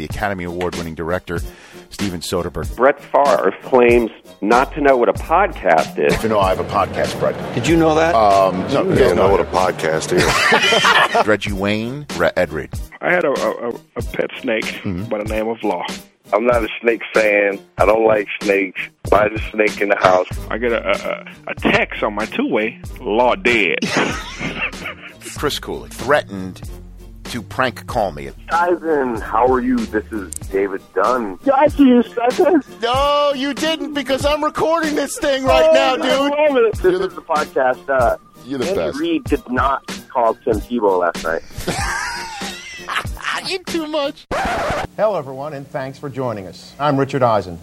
the Academy Award winning director, Steven Soderbergh. Brett Favre claims not to know what a podcast is. You know, I have a podcast, Brett. Did you know that? Um, no, You don't know what a podcast is. Reggie Wayne, Re- Ed Reed. I had a, a, a pet snake by the name of Law. I'm not a snake fan. I don't like snakes. Why is a snake in the house? I get a, a, a text on my two-way, Law dead. Chris Cooley threatened to prank call me. Ivan, how are you? This is David Dunn. Got you, sucker. No, you didn't because I'm recording this thing right now, I dude. love it. This is the podcast. Uh, You're the Andy best. Reid did not call Tim Tebow last night. You too much. Hello, everyone, and thanks for joining us. I'm Richard Eisen.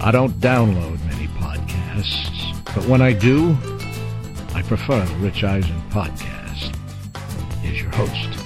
I don't download many podcasts, but when I do, I prefer the Rich Eisen podcast. Here's your host,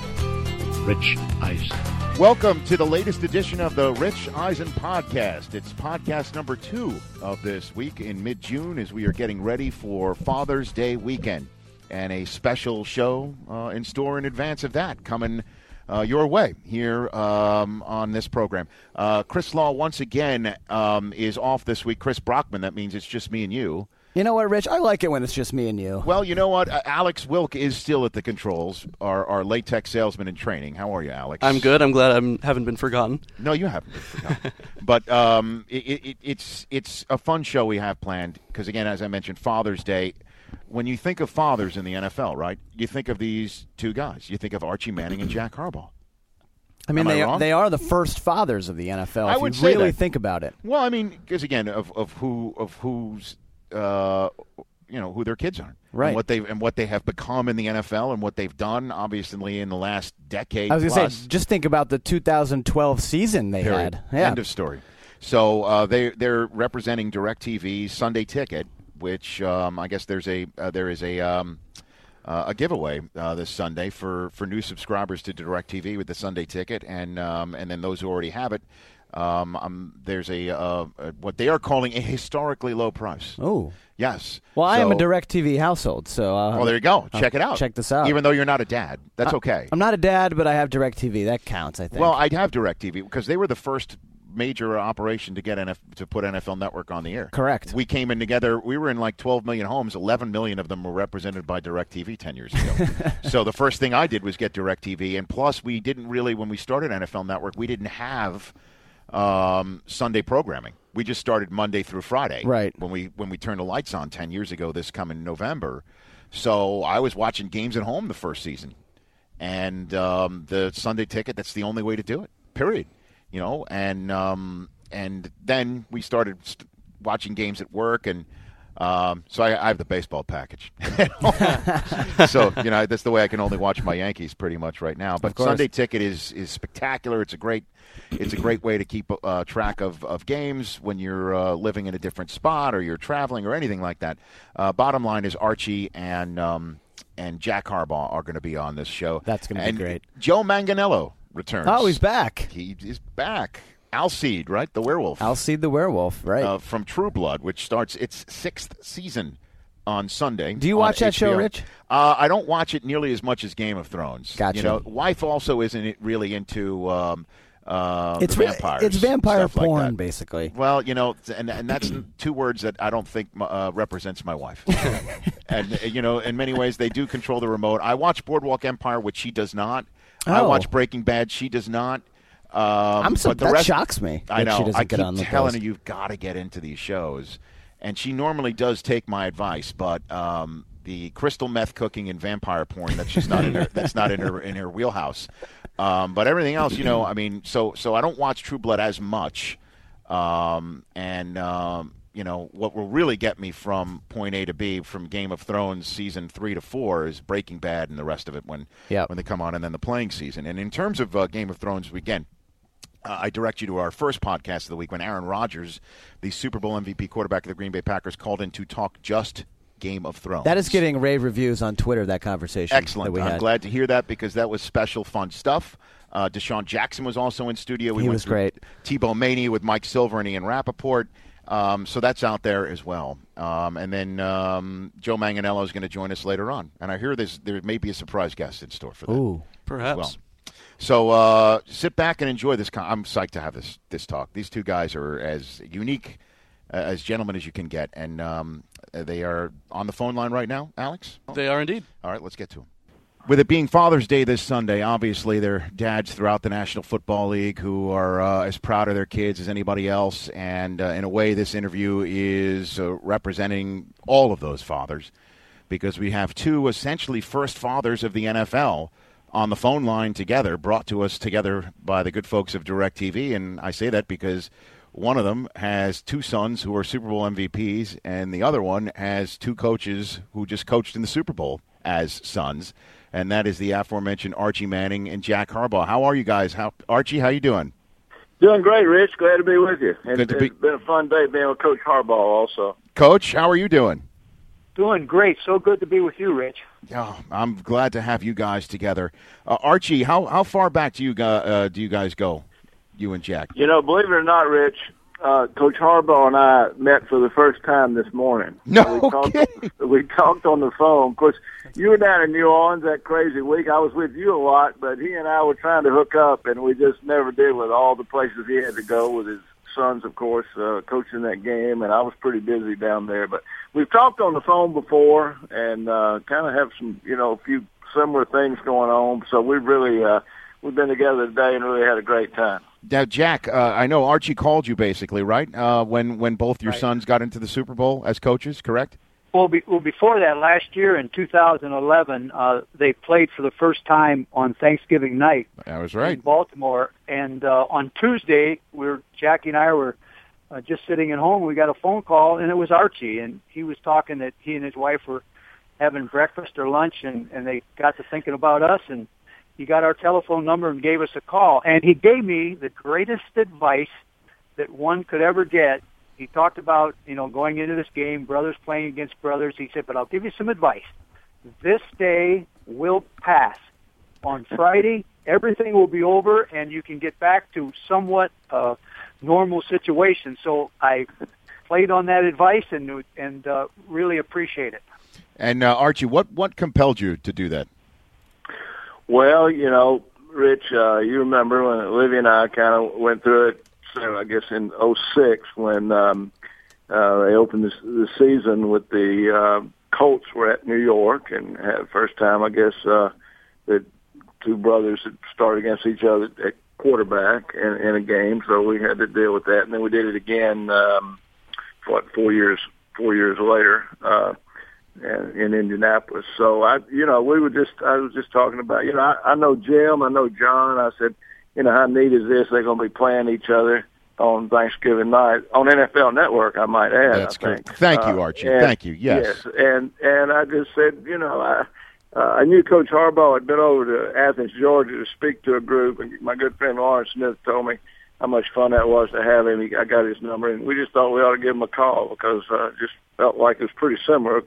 Rich Eisen. Welcome to the latest edition of the Rich Eisen podcast. It's podcast number two of this week in mid June as we are getting ready for Father's Day weekend. And a special show uh, in store in advance of that coming uh, your way here um, on this program. Uh, Chris Law, once again, um, is off this week. Chris Brockman, that means it's just me and you. You know what, Rich? I like it when it's just me and you. Well, you know what? Uh, Alex Wilk is still at the controls, our, our latex salesman in training. How are you, Alex? I'm good. I'm glad I haven't been forgotten. No, you haven't. been forgotten. but um, it, it, it's it's a fun show we have planned because again, as I mentioned, Father's Day. When you think of fathers in the NFL, right? You think of these two guys. You think of Archie Manning and Jack Harbaugh. I mean, Am I they wrong? are, they are the first fathers of the NFL. I if would you say really that. think about it. Well, I mean, because again, of, of who of who's uh, you know who their kids are, Right. And what they and what they have become in the NFL and what they've done, obviously in the last decade. I was going to say, just think about the 2012 season they Period. had. Yeah. End of story. So uh, they they're representing DirecTV's Sunday Ticket, which um, I guess there's a uh, there is a um, uh, a giveaway uh, this Sunday for, for new subscribers to DirecTV with the Sunday Ticket, and um, and then those who already have it. Um, um, there's a, uh, uh, what they are calling a historically low price. Oh. Yes. Well, I am a So- DirecTV household, so. Uh, Well, there you go. I'll Check it out. Check this out. Even though you're not a dad, that's I- okay. I'm not a dad, but I have DirecTV. That counts, I think. Well, I'd have DirecTV because they were the first major operation to get NF, to put NFL Network on the air. Correct. We came in together. We were in like 12 million homes. 11 million of them were represented by DirecTV 10 years ago. so the first thing I did was get DirecTV, and plus we didn't really when we started NFL Network, we didn't have um, Sunday programming. We just started Monday through Friday. Right. When we when we turned the lights on 10 years ago, this coming November. So I was watching games at home the first season and um, the Sunday ticket. That's the only way to do it. Period. You know, and um, and then we started st- watching games at work, and um, so I, I have the baseball package. so you know that's the way I can only watch my Yankees pretty much right now. But. Sunday ticket is is spectacular. It's a great it's a great way to keep uh, track of, of games when you're uh, living in a different spot or you're traveling or anything like that. Uh, bottom line is Archie and um, and Jack Harbaugh are going to be on this show. That's gonna be great. Joe Manganiello returns. oh, he's back. He is back. Alcide, right? The werewolf. Alcide the werewolf, right? Uh, from True Blood, which starts its sixth season on Sunday. Do you watch that show, Rich? Uh, I don't watch it nearly as much as Game of Thrones. Gotcha. You know, wife also isn't really into um, uh, it's vampires. It's vampire stuff like porn, basically. Well, you know, and and that's two words that I don't think uh, represents my wife. and uh, you know, in many ways, they do control the remote. I watch Boardwalk Empire, which she does not. I Oh. watch Breaking Bad. She does not. Um, I'm so- but the that rest, shocks me I that she know. doesn't I get keep on the telling her you've got to get into these shows, and she normally does take my advice, but. Um, the crystal meth cooking and vampire porn that's just not in her that's not in her in her wheelhouse um, but everything else you know i mean so so i don't watch true blood as much um, and um, you know what will really get me from point A to B from Game of Thrones season three to four is Breaking Bad and the rest of it when Yep. when they come on, and then the playing season. And in terms of uh, Game of Thrones, again. Uh, I direct you to our first podcast of the week when Aaron Rodgers, the Super Bowl MVP quarterback of the Green Bay Packers, called in to talk just Game of Thrones. That is getting rave reviews on Twitter. That conversation. Excellent. That we I'm had. glad to hear that because that was special, fun stuff. Uh, DeSean Jackson was also in studio. We He went was through great. Tebow Maney with Mike Silver and Ian Rapoport. Um, so that's out there as well. Um, and then um, Joe Manganiello is going to join us later on. And I hear there's, there may be a surprise guest in store for that. Ooh, Perhaps. Well, so uh, sit back and enjoy this. Con- I'm psyched to have this this talk. These two guys are as unique uh, as gentlemen as you can get, and um, they are on the phone line right now. Alex, They are indeed. all right, let's get to them. With it being Father's Day this Sunday, obviously there are dads throughout the National Football League who are uh, as proud of their kids as anybody else, and uh, in a way, this interview is uh, representing all of those fathers because we have two essentially first fathers of the NFL on the phone line together, brought to us together by the good folks of DirecTV, and I say that because one of them has two sons who are Super Bowl MVPs, and the other one has two coaches who just coached in the Super Bowl as sons, and that is the aforementioned Archie Manning and Jack Harbaugh. How are you guys? How Archie? How you doing? Doing great, Rich. Glad to be with you. And Good to be- It's been a fun day being with Coach Harbaugh also. Coach, how are you doing? Doing great. So good to be with you, Rich. Oh, I'm glad to have you guys together. Uh, Archie, how how far back do you uh, do you guys go? You and Jack. You know, believe it or not, Rich, uh, Coach Harbaugh and I met for the first time this morning. No we talked, we talked on the phone. Of course, you were down in New Orleans that crazy week. I was with you a lot, but he and I were trying to hook up, and we just never did with all the places he had to go with his sons, of course, uh, coaching that game, and I was pretty busy down there. But we've talked on the phone before, and uh, kind of have some, you know, a few similar things going on. So we've really uh, we've been together today and really had a great time. Now, Jack, uh, I know Archie called you basically, right? Uh, when when both your Right. sons got into the Super Bowl as coaches, correct? Well, be, well, before that, last year in 2011, uh, they played for the first time on Thanksgiving night That was right. in. Baltimore. And uh, on Tuesday, we were Jackie and I were uh, just sitting at home. We got a phone call, and it was Archie, and he was talking that he and his wife were having breakfast or lunch, and and they got to thinking about us, and he got our telephone number and gave us a call, and he gave me the greatest advice that one could ever get. He talked about, you know, going into this game, brothers playing against brothers. He said, but I'll give you some advice. This day will pass. On Friday, everything will be over and you can get back to somewhat uh, normal situation. So I played on that advice and and uh, really appreciate it. And uh, Archie, what what compelled you to do that? Well, you know, Rich, uh, you remember when Olivia and I kind of went through it, so I guess in '06 when um, uh, they opened this, the season with the uh, Colts were at New York and had first time, I guess, uh, that two brothers had started against each other at quarterback in, in a game, so we had to deal with that. And then we did it again, um, what, four years, four years later. Uh, in Indianapolis. So I, you know, we were just, I was just talking about, you know, I, I know Jim, I know John. I said, you know, how neat is this? They're going to be playing each other on Thanksgiving night on NFL Network. I might add. That's I think. Thank you, Uh, Archie. and- Thank you. Yes. Yes, and and I just said, you know, I. Uh, I knew Coach Harbaugh had been over to Athens, Georgia, to speak to a group, and my good friend Lawrence Smith told me how much fun that was to have him. He, I got his number, and we just thought we ought to give him a call because uh, it just felt like it was pretty similar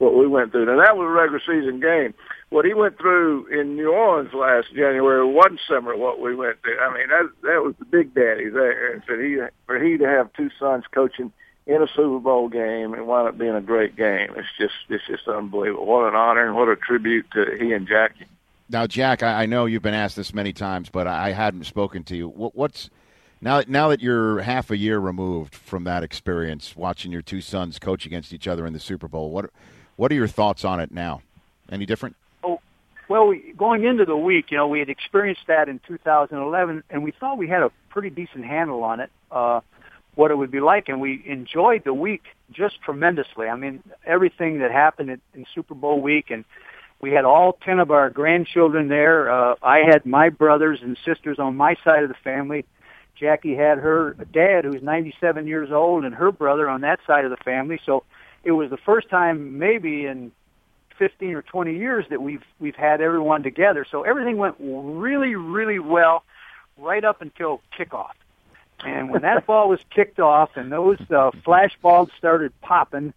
what we went through. And that was a regular season game. What he went through in New Orleans last January wasn't similar to what we went through. I mean, that that was the big daddy there, and for he for he to have two sons coaching in a Super Bowl game and wound up being a great game. It's just it's just unbelievable. What an honor and what a tribute to he and Jackie. Now, Jack, I, I know you've been asked this many times, but I hadn't spoken to you. What, what's now? Now that you're half a year removed from that experience, watching your two sons coach against each other in the Super Bowl, what what are your thoughts on it now? Any different? Oh, Well, we, going into the week, you know, we had experienced that in 2011, and we thought we had a pretty decent handle on it, uh, what it would be like, and we enjoyed the week just tremendously. I mean, everything that happened in, in Super Bowl week, and we had all 10 of our grandchildren there. Uh, I had my brothers and sisters on my side of the family. Jackie had her dad, who's 97 years old, and her brother on that side of the family. So it was the first time, maybe in 15 or 20 years that we've we've had everyone together. So everything went really, really well right up until kickoff. And when that ball was kicked off and those uh, flash balls started popping,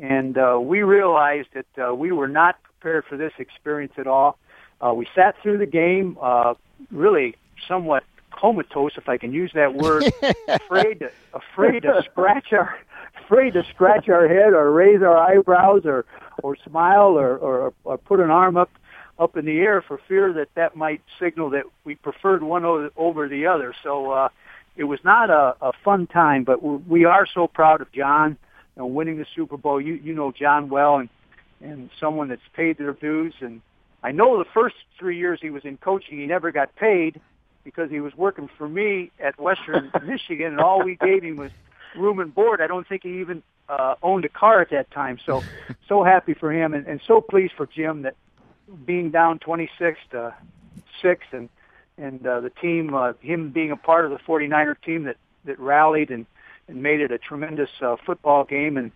and uh, we realized that uh, we were not prepared for this experience at all. Uh, we sat through the game, uh, really somewhat comatose, if I can use that word, afraid to, afraid to scratch our afraid to scratch our head or raise our eyebrows or or smile or or, or put an arm up up in the air for fear that that might signal that we preferred one over the other. So uh, it was not a, a fun time, but we are so proud of John you know, winning the Super Bowl. You you know John well, and and someone that's paid their dues. And I know the first three years he was in coaching, he never got paid because he was working for me at Western Michigan, and all we gave him was room and board. I don't think he even uh, owned a car at that time. So, so happy for him, and, and so pleased for Jim that being down 26 to six, and and uh, the team, uh, him being a part of the 49er team that that rallied and and made it a tremendous uh, football game, and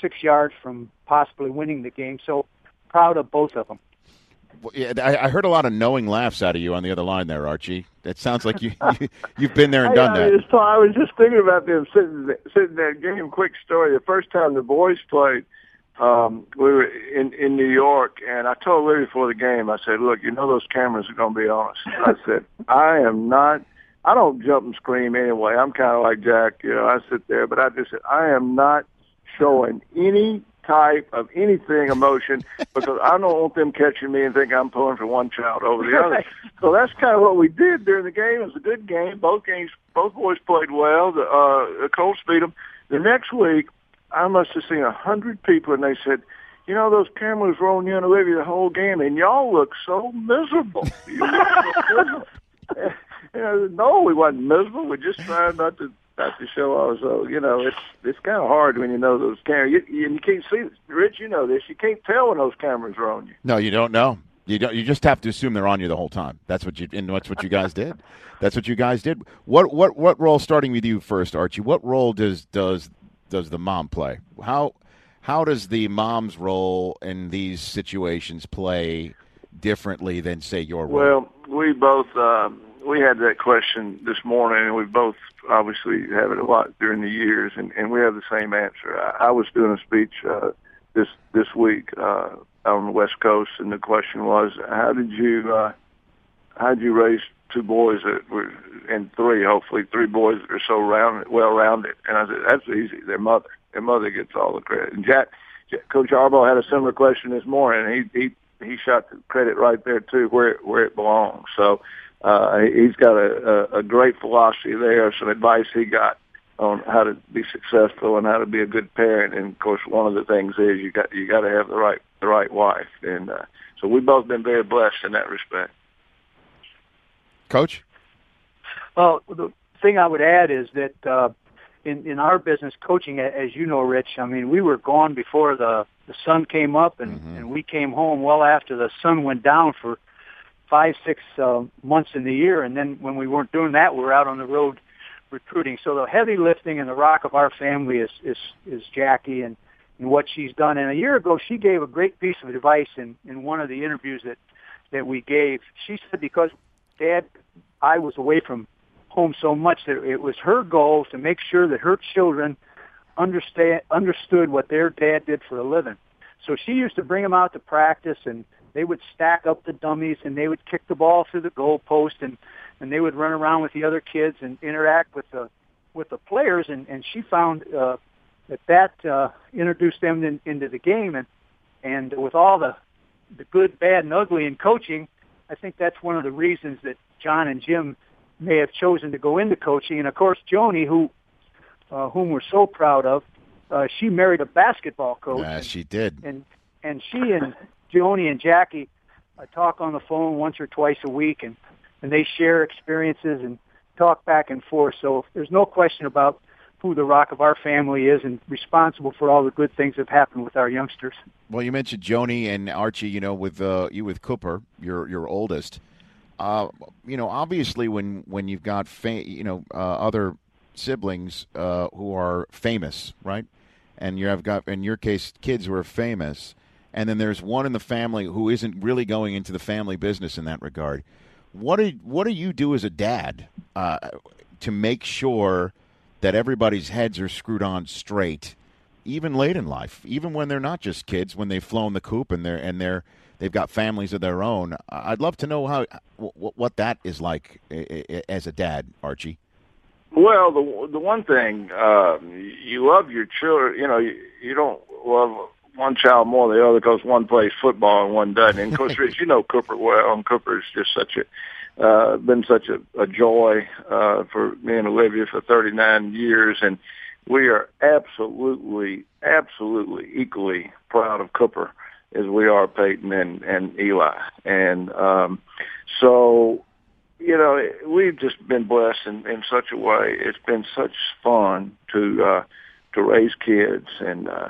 six yards from possibly winning the game. So proud of both of them. I, I heard a lot of knowing laughs out of you on the other line there, Archie. It sounds like you, you you've been there and done I, I, that. just, I was just thinking about them sitting sitting there. Give him a quick story. The first time the boys played, um, we were in in New York, and I told Larry before the game. I said, "Look, you know those cameras are going to be on us." I said, "I am not." I don't jump and scream anyway. I'm kind of like Jack, you know. I sit there, but I just said, I am not showing any type of anything emotion because I don't want them catching me and think I'm pulling for one child over the other. So that's kind of what we did during the game. It was a good game. Both games, both boys played well. The, uh, the Colts beat them. The next week, I must have seen a hundred people, and they said, "You know, those cameras were on you and Olivia the whole game, and y'all look so miserable." You look so miserable. you know, no, we wasn't miserable. We just tried not to not to show also. You know, it's it's kind of hard when you know those cameras. You, you, you can't see, Rich. You know this. You can't tell when those cameras are on you. No, you don't know. You don't. You just have to assume they're on you the whole time. That's what you. And that's what you guys did. That's what you guys did. What what what role? Starting with you first, Archie. What role does does does the mom play? How how does the mom's role in these situations play differently than say your role? Well, we both um, we had that question this morning, and we both obviously have it a lot during the years, and, and we have the same answer. I, I was doing a speech uh, this this week uh, on the West Coast, and the question was, how did you uh, how did you raise two boys that were and three, hopefully three boys that are so rounded, well rounded? And I said, that's easy. Their mother, their mother gets all the credit. And Jack, Jack Coach Harbaugh had a similar question this morning. He he he shot the credit right there too, where where it belongs. So uh, he's got a, a, a great philosophy there. Some advice he got on how to be successful and how to be a good parent. And of course, one of the things is you got you got to have the right the right wife. And uh, so we've both been very blessed in that respect. Coach. Well, the thing I would add is that uh, in in our business, coaching, as you know, Rich. I mean, we were gone before the the sun came up, and and we came home well after the sun went down for five six uh, months in the year, and then when we weren't doing that, we were out on the road recruiting. So the heavy lifting and the rock of our family is is is Jackie and and what she's done. And a year ago, she gave a great piece of advice in in one of the interviews that that we gave. She said because Dad, I was away from home so much that it was her goal to make sure that her children understand understood what their dad did for a living. So she used to bring them out to practice, and they would stack up the dummies, and they would kick the ball through the goalpost, and and they would run around with the other kids and interact with the with the players. And and she found uh, that that uh, introduced them in, into the game, and and with all the the good, bad, and ugly in coaching, I think that's one of the reasons that John and Jim may have chosen to go into coaching. And of course, Joni, who uh, whom we're so proud of, uh, she married a basketball coach. Yeah, she did. And and she and Joni and Jackie uh, talk on the phone once or twice a week, and and they share experiences and talk back and forth. So there's no question about who the rock of our family is and responsible for all the good things that have happened with our youngsters. Well, you mentioned Joni and Archie. You know, with uh, you with Cooper, your your oldest. Uh, you know, obviously, when when you've got fa- you know uh, other siblings uh, who are famous, right? And you have got in your case kids who are famous, and then there's one in the family who isn't really going into the family business in that regard. What do what do you do as a dad uh, to make sure that everybody's heads are screwed on straight? even late in life, even when they're not just kids, when they've flown the coop and they're and they're they've got families of their own. I'd love to know how what, what that is like as a dad, Archie. Well, the the one thing uh, you love your children. You know, you, you don't love one child more than the other because one plays football and one doesn't. And of course, Rich, you know Cooper well, and Cooper is just such a uh, been such a, a joy uh, for me and Olivia for 39 years, and we are absolutely, absolutely equally proud of Cooper as we are Peyton and and Eli. And um, so, you know, we've just been blessed in, in such a way. It's been such fun to uh, to raise kids and. Uh,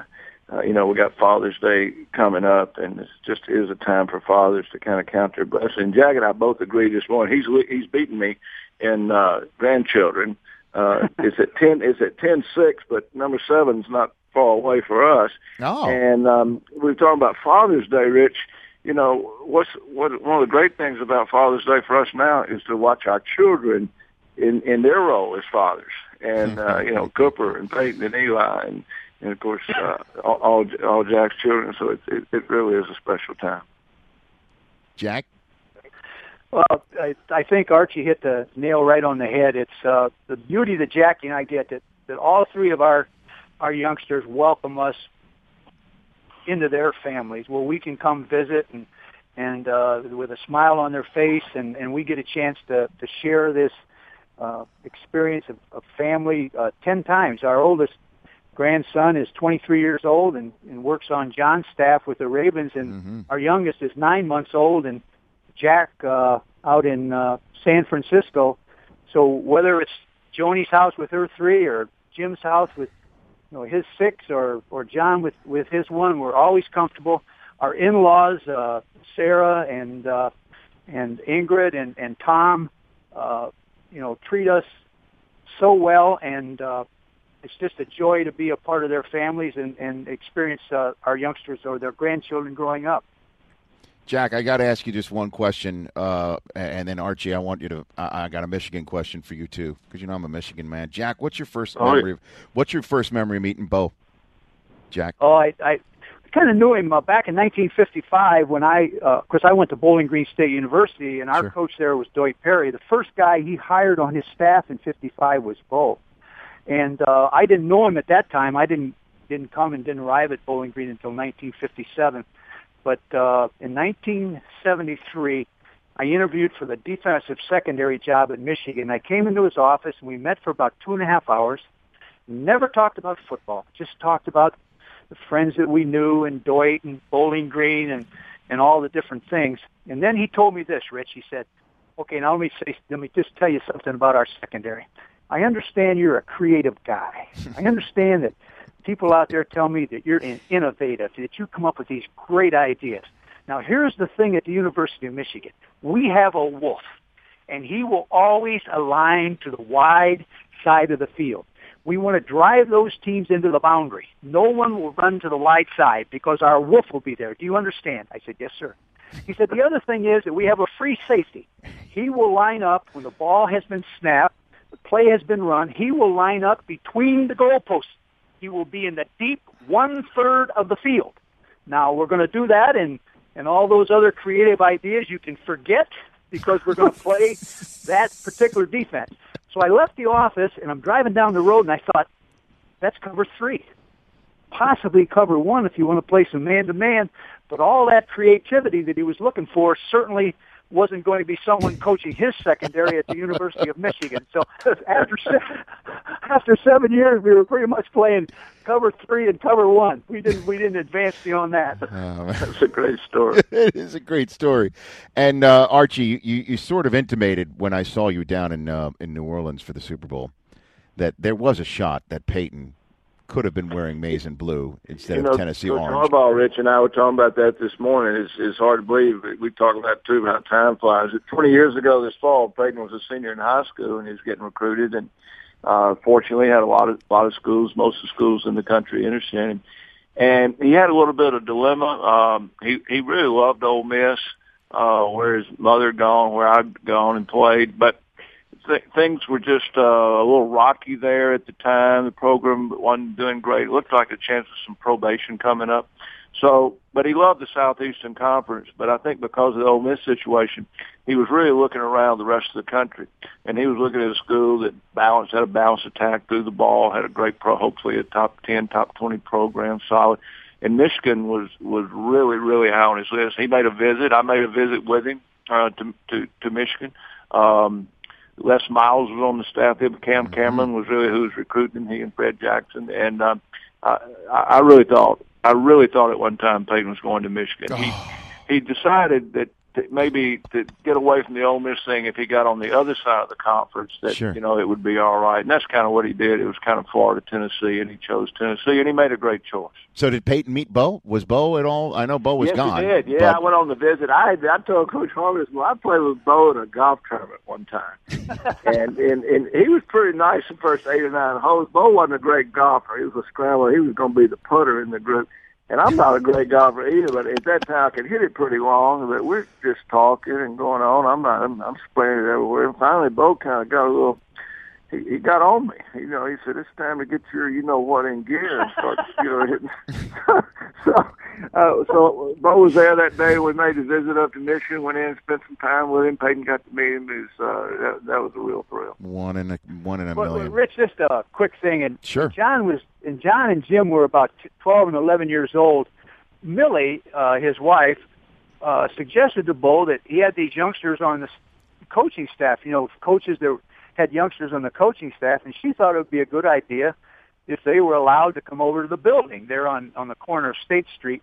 uh, you know, we got Father's Day coming up, and it just is a time for fathers to kind of count their blessings. Jack and I both agree this morning. He's he's beaten me in uh, grandchildren. Uh, it's at ten. It's at ten six, but number seven's not far away for us. Oh. And um, we were talking about Father's Day, Rich. You know, what's what one of the great things about Father's Day for us now is to watch our children in in their role as fathers, and uh, you know, Cooper and Peyton and Eli and and of course uh, all all Jack's children. So it, it it really is a special time. Jack. Well, I, I think Archie hit the nail right on the head. It's uh, the beauty that Jackie and I get that that all three of our our youngsters welcome us into their families where we can come visit and and uh, with a smile on their face and and we get a chance to to share this uh, experience of, of family uh, ten times. Our oldest grandson is 23 years old and, and works on John's staff with the Ravens, and Mm-hmm. our youngest is nine months old, and Jack uh, out in uh, San Francisco. So whether it's Joni's house with her three, or Jim's house with you know his six, or or John with with his one, we're always comfortable. Our in-laws, uh, Sarah and uh, and Ingrid and and Tom, uh, you know, treat us so well, and uh, it's just a joy to be a part of their families and, and experience uh, our youngsters or their grandchildren growing up. Jack, I got to ask you just one question, uh, and then Archie, I want you to. I, I got a Michigan question for you too, because you know I'm a Michigan man. Jack, what's your first Oh, memory? Of, what's your first memory of meeting Bo? Jack. Oh, I, I kind of knew him uh, back in 1955 when I, of course, I went to Bowling Green State University, and our Sure. coach there was Doyt Perry. The first guy he hired on his staff in '55 was Bo, and uh, I didn't know him at that time. I didn't didn't come and didn't arrive at Bowling Green until 1957. But uh, in 1973, I interviewed for the defensive secondary job at Michigan. I came into his office and we met for about two and a half hours. Never talked about football. Just talked about the friends that we knew and Doyt and Bowling Green and and all the different things. And then he told me this, Rich. He said, "Okay, now let me say, let me just tell you something about our secondary. I understand you're a creative guy. I understand that people out there tell me that you're in- innovative, that you come up with these great ideas. Now, here's the thing at the University of Michigan. We have a wolf, and he will always align to the wide side of the field. We want to drive those teams into the boundary. No one will run to the wide side because our wolf will be there. Do you understand? I said, yes, sir. He said, the other thing is that we have a free safety. He will line up when the ball has been snapped, the play has been run. He will line up between the goalposts. He will be in the deep one third of the field. Now we're going to do that, and and all those other creative ideas you can forget because we're going to play that particular defense. So I left the office and I'm driving down the road, and I thought, that's cover three, possibly cover one if you want to play some man to man. But all that creativity that he was looking for certainly wasn't going to be someone coaching his secondary at the University of Michigan. So after se- after seven years, we were pretty much playing cover three and cover one. We didn't we didn't advance beyond that. That's a great story. it is a great story. And uh, Archie, you, you sort of intimated when I saw you down in uh, in New Orleans for the Super Bowl that there was a shot that Peyton could have been wearing maize and blue instead you know, of Tennessee Coach orange. Harbaugh, Rich, and I were talking about that this morning. It's, it's hard to believe. We talked about too about time flies. Twenty years ago this fall, Peyton was a senior in high school and he was getting recruited, and uh, fortunately had a lot of lot of schools, most of the schools in the country interested in him. And he had a little bit of dilemma. Um, he he really loved Ole Miss, uh, where his mother had gone, where I'd gone and played, but th- things were just uh, a little rocky there at the time. The program wasn't doing great. It looked like a chance of some probation coming up. So, but he loved the Southeastern Conference. But I think because of the Ole Miss situation, he was really looking around the rest of the country, and he was looking at a school that balanced had a balanced attack through the ball, had a great pro, hopefully a top ten, top twenty program, solid. and Michigan was was really really high on his list. He made a visit. I made a visit with him uh, to to to Michigan. Um, Les Miles was on the staff. Him, Cam Cameron was really who was recruiting him. He and Fred Jackson, and um, I, I really thought I really thought at one time Peyton was going to Michigan. He he decided that to maybe to get away from the Ole Miss thing if he got on the other side of the conference that Sure. you know it would be all right. And that's kind of what he did. It was kind of Florida, Tennessee, and he chose Tennessee, and he made a great choice. So did Peyton meet Bo? Was Bo at all? I know Bo was yes, gone. he did. Yeah, but- I went on the visit. I I told Coach Harvey, well, I played with Bo in a golf tournament one time, and, and and he was pretty nice the first eight or nine holes. Bo wasn't a great golfer. He was a scrambler. He was going to be the putter in the group. And I'm not a great golfer either, but at that time I could hit it pretty long. But we're just talking and going on. I'm not. I'm, I'm spraying it everywhere. And finally, Bo kind of got a little. He, he got on me. You know, he said, "It's time to get your, you know what, in gear and start, you know, hitting." so, uh, so Bo was there that day. We made a visit up to Michigan. Went in, spent some time with him. Peyton got to meet him. It was, uh, that, that was a real thrill. One in a one in a Well, million. Rich, just a quick thing, and Sure. John was, and John and Jim were about 12 and 11 years old. Millie, uh, his wife, uh, suggested to Bo that he had these youngsters on the coaching staff. You know, coaches that had youngsters on the coaching staff, and she thought it would be a good idea if they were allowed to come over to the building. They're on on the corner of State Street,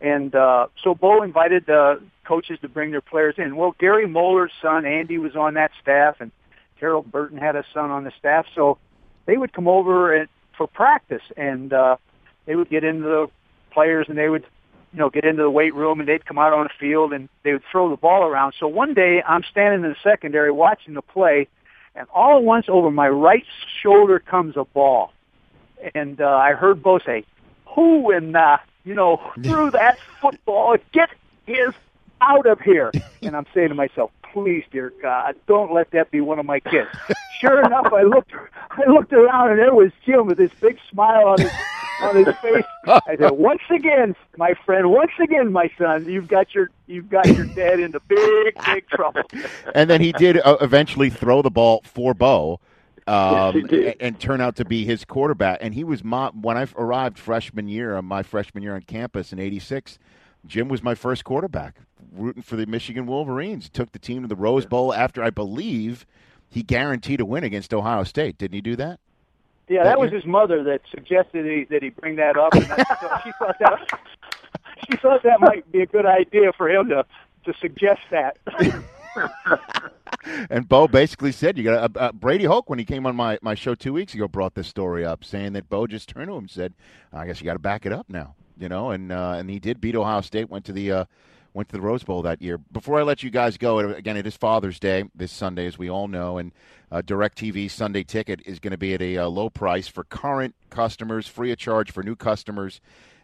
and uh, so Bo invited the coaches to bring their players in. Well, Gary Moeller's son Andy was on that staff, and Harold Burton had a son on the staff, so they would come over and, for practice, and uh, they would get into the players, and they would, you know, get into the weight room, and they'd come out on the field, and they would throw the ball around. So one day, I'm standing in the secondary watching the play, and all at once, over my right shoulder comes a ball, and uh, I heard Bo say, "Who in uh, you know threw that football? Get his out of here!" And I'm saying to myself, "Please, dear God, don't let that be one of my kids." Sure enough, I looked, I looked around, and there was Jim with this big smile on his on his face. I said, "Once again, my friend, once again, my son, you've got your you've got your dad into big, big trouble." and then he did uh, eventually throw the ball for Bo. Um, Yes, and, turn out to be his quarterback. And he was my when I arrived freshman year, on my freshman year on campus in '86. Jim was my first quarterback, rooting for the Michigan Wolverines. Took the team to the Rose Bowl after I believe he guaranteed a win against Ohio State. Didn't he do that? Yeah, that was his mother that suggested he, that he bring that up. And I, so she thought that she thought that might be a good idea for him to to suggest that. And Bo basically said, "You got uh, uh, Brady Hoke when he came on my, my show two weeks ago brought this story up, saying that Bo just turned to him and said, "I guess you got to back it up now." You know, and uh, and he did beat Ohio State, went to the uh, went to the Rose Bowl that year. Before I let you guys go, again, it is Father's Day this Sunday, as we all know, and uh, DirecTV Sunday Ticket is going to be at a uh, low price for current customers, free of charge for new customers,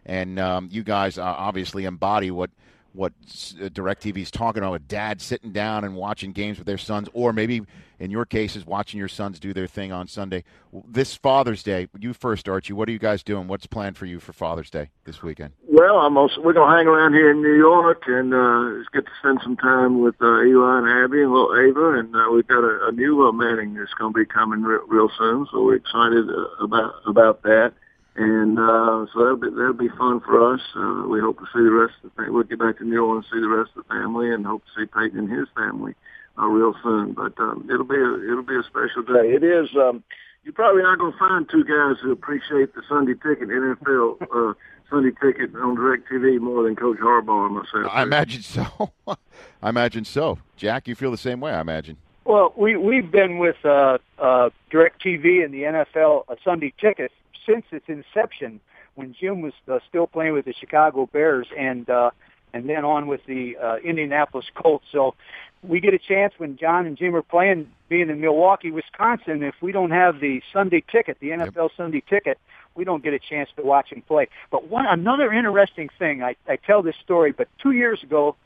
and um, you guys uh, obviously embody what what uh, DirecTV is talking about. with Dad sitting down and watching games with their sons, or maybe in your cases, watching your sons do their thing on Sunday. This Father's Day, you first, Archie. What are you guys doing? What's planned for you for Father's Day this weekend? Well, I'm also, we're gonna hang around here in New York and uh, get to spend some time with uh, Eli and Abby and little Ava, and uh, we've got a, a new uh, Manning that's gonna be coming re- real soon, so we're excited uh, about about that. And uh, so that'll be that'll be fun for us. Uh, we hope to see the rest of the family. We'll get back to New Orleans, see the rest of the family, and hope to see Peyton and his family uh, real soon. But um, it'll be a, it'll be a special day. It is. Um, you're probably not going to find two guys who appreciate the Sunday Ticket NFL uh, Sunday Ticket on DirecTV more than Coach Harbaugh and myself. I imagine so. I imagine so. Jack, you feel the same way, I imagine. Well, we we've been with uh, uh, DirecTV and the NFL uh, Sunday Ticket since its inception, when Jim was uh, still playing with the Chicago Bears, and uh, and then on with the uh, Indianapolis Colts. So we get a chance when John and Jim are playing, being in Milwaukee, Wisconsin. If we don't have the Sunday Ticket, the NFL Sunday Ticket, we don't get a chance to watch him play. But one another interesting thing, I, I tell this story, but two years ago,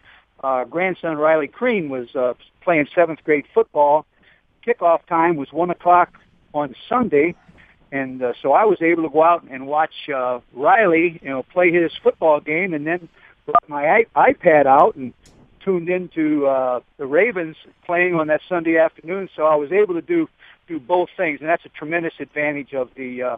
uh, grandson Riley Crean was uh, playing seventh grade football. Kickoff time was one o'clock on Sunday, and uh, so I was able to go out and watch uh, Riley, you know, play his football game, and then brought my I- iPad out and tuned into uh, the Ravens playing on that Sunday afternoon. So I was able to do do both things, and that's a tremendous advantage of the uh,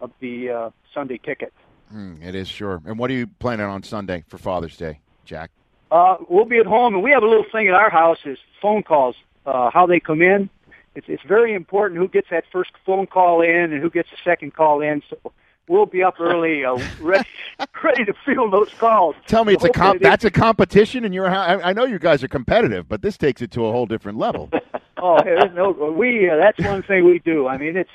of the uh, Sunday ticket. Mm, it is sure. And what are you planning on Sunday for Father's Day, Jack? Uh, we'll be at home, and we have a little thing at our house is phone calls. Uh, how they come in. It's it's very important who gets that first phone call in and who gets the second call in. So we'll be up early, uh, ready ready to field those calls. Tell me, it's a comp- that's a competition in your house. I I know you guys are competitive, but this takes it to a whole different level. Oh, no, we. Uh, that's one thing we do. I mean, it's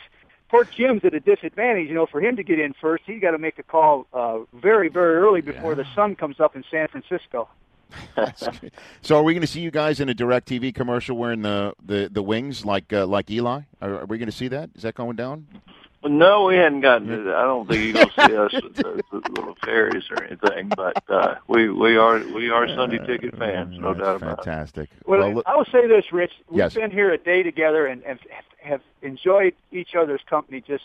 poor Jim's at a disadvantage. You know, for him to get in first, he's got to make a call uh, very, very early before the sun comes up in San Francisco. So, are we going to see you guys in a DirecTV commercial wearing the, the, the wings like uh, like Eli? Are, are we going to see that? Is that going down? No, we hadn't gotten it. I don't think you're gonna see us with the, the little fairies or anything, but uh, we we are we are Sunday ticket fans, no doubt about it. Fantastic. Well, look- I will say this, Rich. We've Yes. been here a day together and have, have enjoyed each other's company just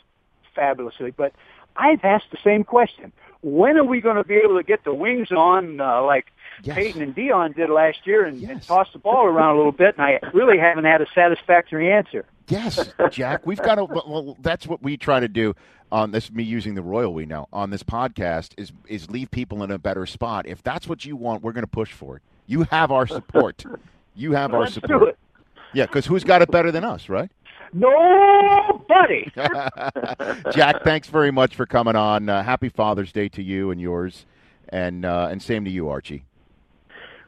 fabulously. But I've asked the same question: When are we going to be able to get the wings on, uh, like Peyton and Dion did last year, and, and toss the ball around a little bit? And I really haven't had a satisfactory answer. Yes, Jack. We've got to. Well, that's what we try to do on this. Me using the royal we know on this podcast is is leave people in a better spot. If that's what you want, we're going to push for it. You have our support. You have our support. Yeah, because who's got it better than us, right? Nobody. Jack, thanks very much for coming on. Uh, happy Father's Day to you and yours, and uh, and same to you, Archie.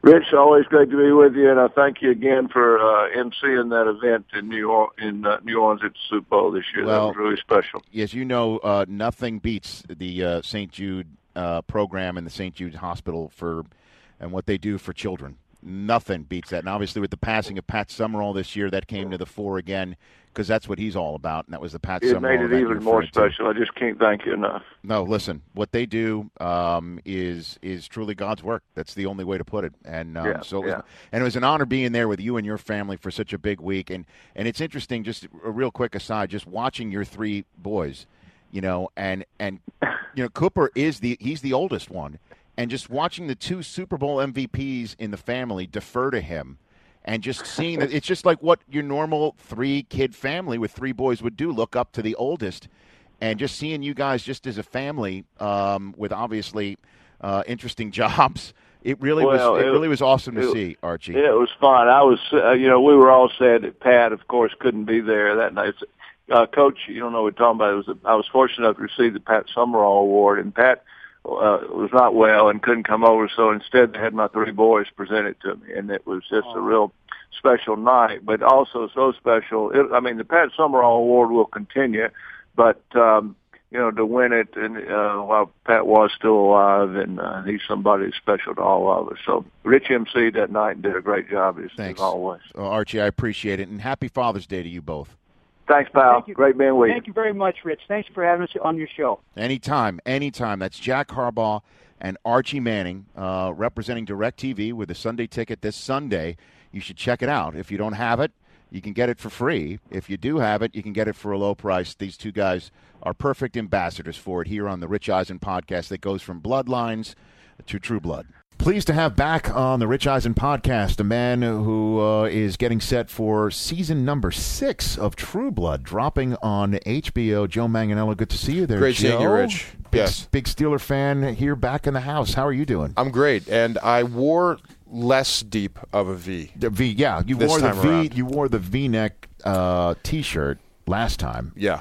Rich, always great to be with you, and I thank you again for uh, emceeing that event in New Or- in uh, New Orleans at the Super Bowl this year. that was really special. Yes, you know, uh, nothing beats the uh, St. Jude uh, program and the St. Jude Hospital for and what they do for children. Nothing beats that. And obviously, with the passing of Pat Summerall this year, that came to the fore again because that's what he's all about, and that was the Pat It Summerall. made it even more referring to. special. I just can't thank you enough. No, listen. What they do um, is is truly God's work. That's the only way to put it. And um, Yeah, so, it was, yeah. and it was an honor being there with you and your family for such a big week. And and it's interesting. Just a real quick aside, just watching your three boys, you know, and and you know, Cooper is the he's the oldest one, and just watching the two Super Bowl MVPs in the family defer to him. And just seeing that it's just like what your normal three kid family with three boys would do look up to the oldest and just seeing you guys just as a family um, with obviously uh, interesting jobs. It really Well, was. It, it- really was awesome to it- see, Archie. Yeah, it was fun. I was, uh, you know, we were all sad that Pat, of course, couldn't be there that night. Uh, Coach, you don't know what we're talking about. It was, I was fortunate enough to receive the Pat Summerall Award, and Pat uh, was not well and couldn't come over. So instead, they had my three boys present it to me, and it was just a real special night. But also so special. It, I mean, the Pat Summerall Award will continue, but. um you know, to win it, and uh, while Pat was still alive, and uh, he's somebody special to all of us. So Rich MC that night and did a great job as, as Thanks, always. Uh, Archie. I appreciate it, and happy Father's Day to you both. Thanks, pal. Thank you. Great being with you. Thank you very much, Rich. Thanks for having us on your show. Anytime, anytime. That's Jack Harbaugh and Archie Manning uh, representing DirecTV with a Sunday ticket this Sunday. You should check it out. If you don't have it, you can get it for free. If you do have it, you can get it for a low price. These two guys are perfect ambassadors for it here on the Rich Eisen podcast that goes from Bloodlines to True Blood. Pleased to have back on the Rich Eisen podcast a man who uh, is getting set for season number six of True Blood, dropping on HBO. Joe Manganiello, good to see you there. Great seeing you, Joe. Rich. Big, Yes. big Steeler fan here back in the house. How are you doing? I'm great, and I wore less deep of a V. The V, yeah, you wore the V. around. You wore the V-neck uh, T-shirt last time. Yeah.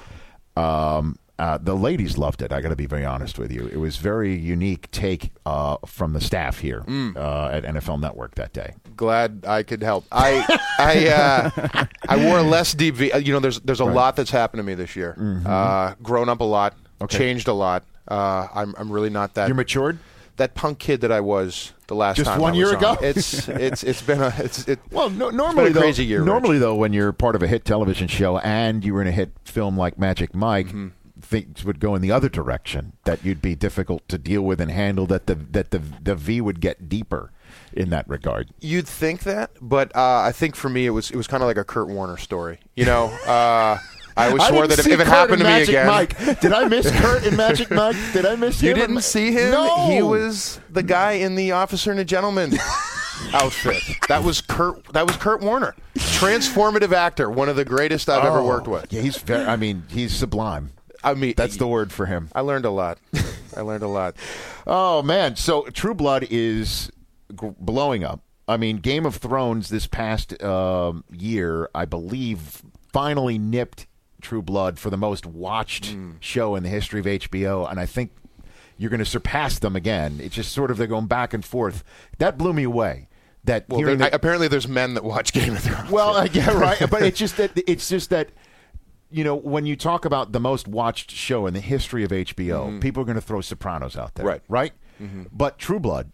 Um, uh, the ladies loved it. I got to be very honest with you. It was very unique take uh, from the staff here Mm. uh, at NFL Network that day. Glad I could help. I I uh, I wore less deep V. uh, You know, there's there's a lot that's happened to me this year. Mhm. Uh, grown up a lot, Okay. changed a lot. Uh, I'm I'm really not that. You're matured. That punk kid that I was the last Just time. one year ago? It's it's it's been a it's it. Well, no, it's normally a crazy though, year. Rich. Normally, though, when you're part of a hit television show and you were in a hit film like Magic Mike, Mm-hmm. Things would go in the other direction. That you'd be difficult to deal with and handle. That the that the the V would get deeper in that regard. You'd think that, but uh, I think for me it was it was kind of like a Kurt Warner story. You know, uh, I always I swore that if, if it happened to me again, Mike. Did I miss Kurt in Magic Mike? Did I miss you him? didn't see him. No. he was the guy in the Officer and a Gentleman outfit. That was Kurt. That was Kurt Warner, transformative actor, one of the greatest I've ever Oh, worked with. Yeah, he's very. I mean, he's sublime. I mean, That's the word for him. I learned a lot. I learned a lot. Oh man, so True Blood is g- blowing up. I mean, Game of Thrones this past um, year, I believe, finally nipped True Blood for the most watched Hmm. show in the history of HBO, and I think you're going to surpass them again. It's just sort of they're going back and forth. That blew me away. That Well, that- apparently there's men that watch Game of Thrones. well, I yeah, right. But it's just that it's just that you know when you talk about the most watched show in the history of HBO, people are going to throw Sopranos out there, Mm-hmm. Right. Right. Mhm. But True Blood